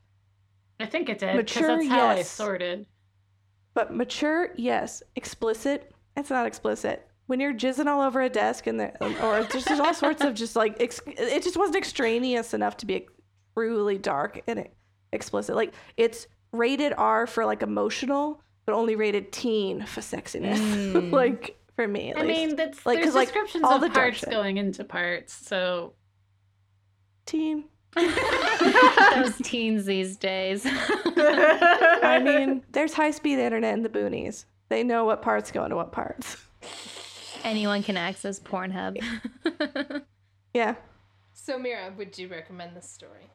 I think it did Mature, that's how I yes. sorted. But mature, yes. Explicit, it's not explicit. When you're jizzing all over a desk and the, or just there's all sorts of just like ex- it just wasn't extraneous enough to be truly dark and explicit. Like it's rated R for like emotional, but only rated teen for sexiness. Mm. like for me, at I least. mean, that's Like, there's 'cause, like, descriptions all of the parts shit. going into parts, so teen. Those teens these days. I mean, there's high speed internet in the boonies. They know what parts go into what parts. Anyone can access Pornhub. Yeah. so, Mira, would you recommend this story?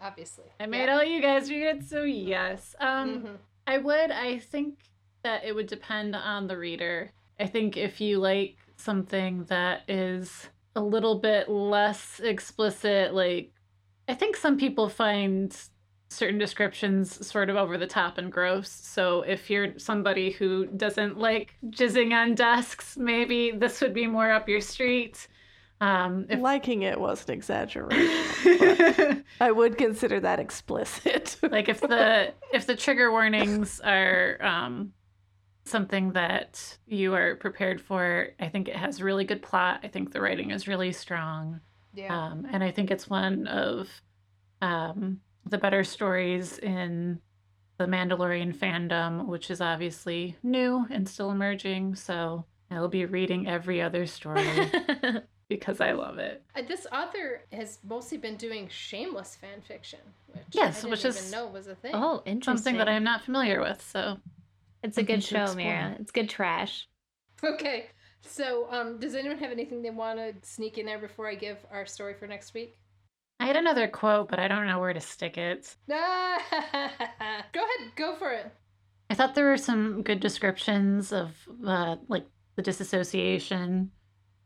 Obviously, I made all you guys read it, so yes. Um, Mhm. I would. I think that it would depend on the reader. I think if you like something that is a little bit less explicit, like I think some people find certain descriptions sort of over the top and gross. So if you're somebody who doesn't like jizzing on desks, maybe this would be more up your street. Um, if Liking it was an exaggeration. I would consider that explicit. like if the if the trigger warnings are um something that you are prepared for i think it has really good plot i think the writing is really strong yeah. um and i think it's one of um the better stories in the mandalorian fandom which is obviously new and still emerging so i'll be reading every other story because i love it Uh, this author has mostly been doing shameless fan fiction, which Yes, I didn't which even is- know was a thing. oh, interesting. something that i am not familiar with so It's a good show, Mira. It's good trash. Okay. So, um, does anyone have anything they want to sneak in there before I give our story for next week? I had another quote, but I don't know where to stick it. Go ahead, go for it. I thought there were some good descriptions of uh, like the disassociation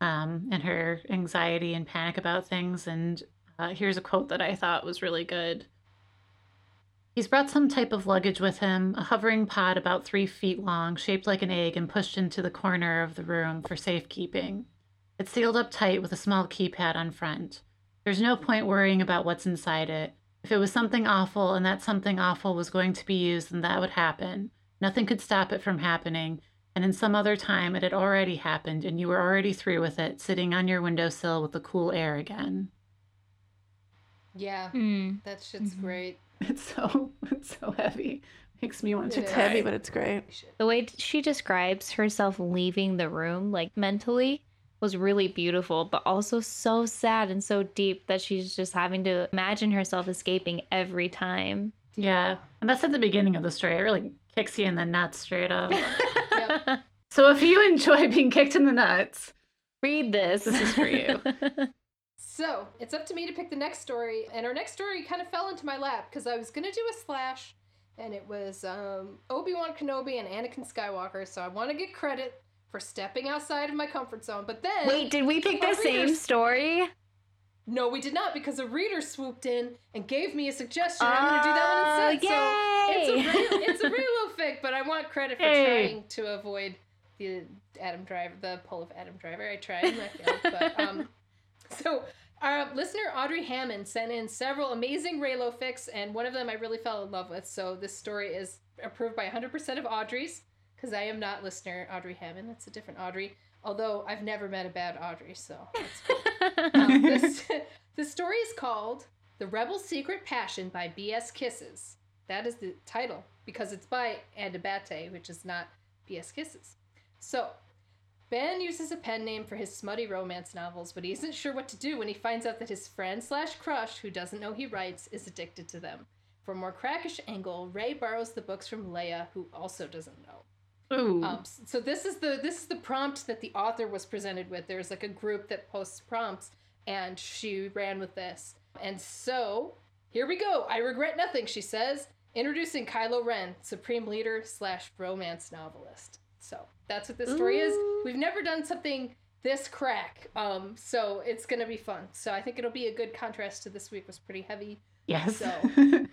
um, and her anxiety and panic about things. And uh, here's a quote that I thought was really good. He's brought some type of luggage with him, a hovering pod about three feet long, shaped like an egg, and pushed into the corner of the room for safekeeping. It's sealed up tight with a small keypad on front. There's no point worrying about what's inside it. If it was something awful and that something awful was going to be used, then that would happen. Nothing could stop it from happening. And in some other time, it had already happened, and you were already through with it, sitting on your windowsill with the cool air again. Yeah, Mm. that shit's Mhm. great. It's so it's so heavy. Makes me want to It's cry. heavy, but it's great. The way she describes herself leaving the room, like mentally, was really beautiful, but also so sad and so deep that she's just having to imagine herself escaping every time. Yeah, and that's at the beginning of the story. It really kicks you in the nuts straight up. Yep. So if you enjoy being kicked in the nuts, Read this. This is for you. So it's up to me to pick the next story, and our next story kind of fell into my lap because I was gonna do a slash, and it was um, Obi Wan Kenobi and Anakin Skywalker. So I want to get credit for stepping outside of my comfort zone. But then, Wait, did we pick the same readers- story? no, we did not because a reader swooped in and gave me a suggestion. I'm gonna do that one instead. Oh, So it's a real, it's a real fic, but I want credit for Hey. trying to avoid the Adam Driver, the pull of Adam Driver. I tried and I failed, but um, so our listener Audrey Hammond sent in several amazing Reylo fics, and one of them I really fell in love with. So this story is approved by 100% of Audrey's, because I am not listener Audrey Hammond. That's a different Audrey. Although I've never met a bad Audrey, so that's cool. Um, this, the story is called The Rebel Secret Passion by B.S. Kisses. That is the title because it's by Andabate, which is not B.S. Kisses. So, Ben uses a pen name for his smutty romance novels, but he isn't sure what to do when he finds out that his friend slash crush, who doesn't know he writes, is addicted to them. For a more crackish angle, Rey borrows the books from Leia, who also doesn't know. Um, so this is the this is the prompt that the author was presented with. There's like a group that posts prompts, and she ran with this. And so here we go. I regret nothing, she says. Introducing Kylo Ren, supreme leader slash romance novelist. So that's what this story is. We've never done something this crack, um, so it's gonna be fun. So I think it'll be a good contrast to this week was pretty heavy yes. so-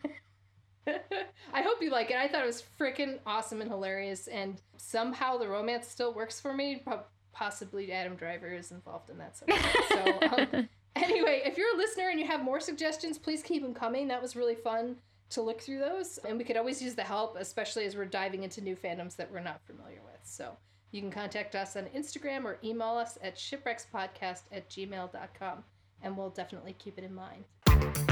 I hope you like it. I thought it was freaking awesome and hilarious, and somehow the romance still works for me. po- Possibly Adam Driver is involved in that somehow. So, um, anyway, if you're a listener and you have more suggestions, please keep them coming. That was really fun to look through those, and we could always use the help, especially as we're diving into new fandoms that we're not familiar with. So, you can contact us on Instagram or email us at shipwreckspodcast at gmail.com, and we'll definitely keep it in mind.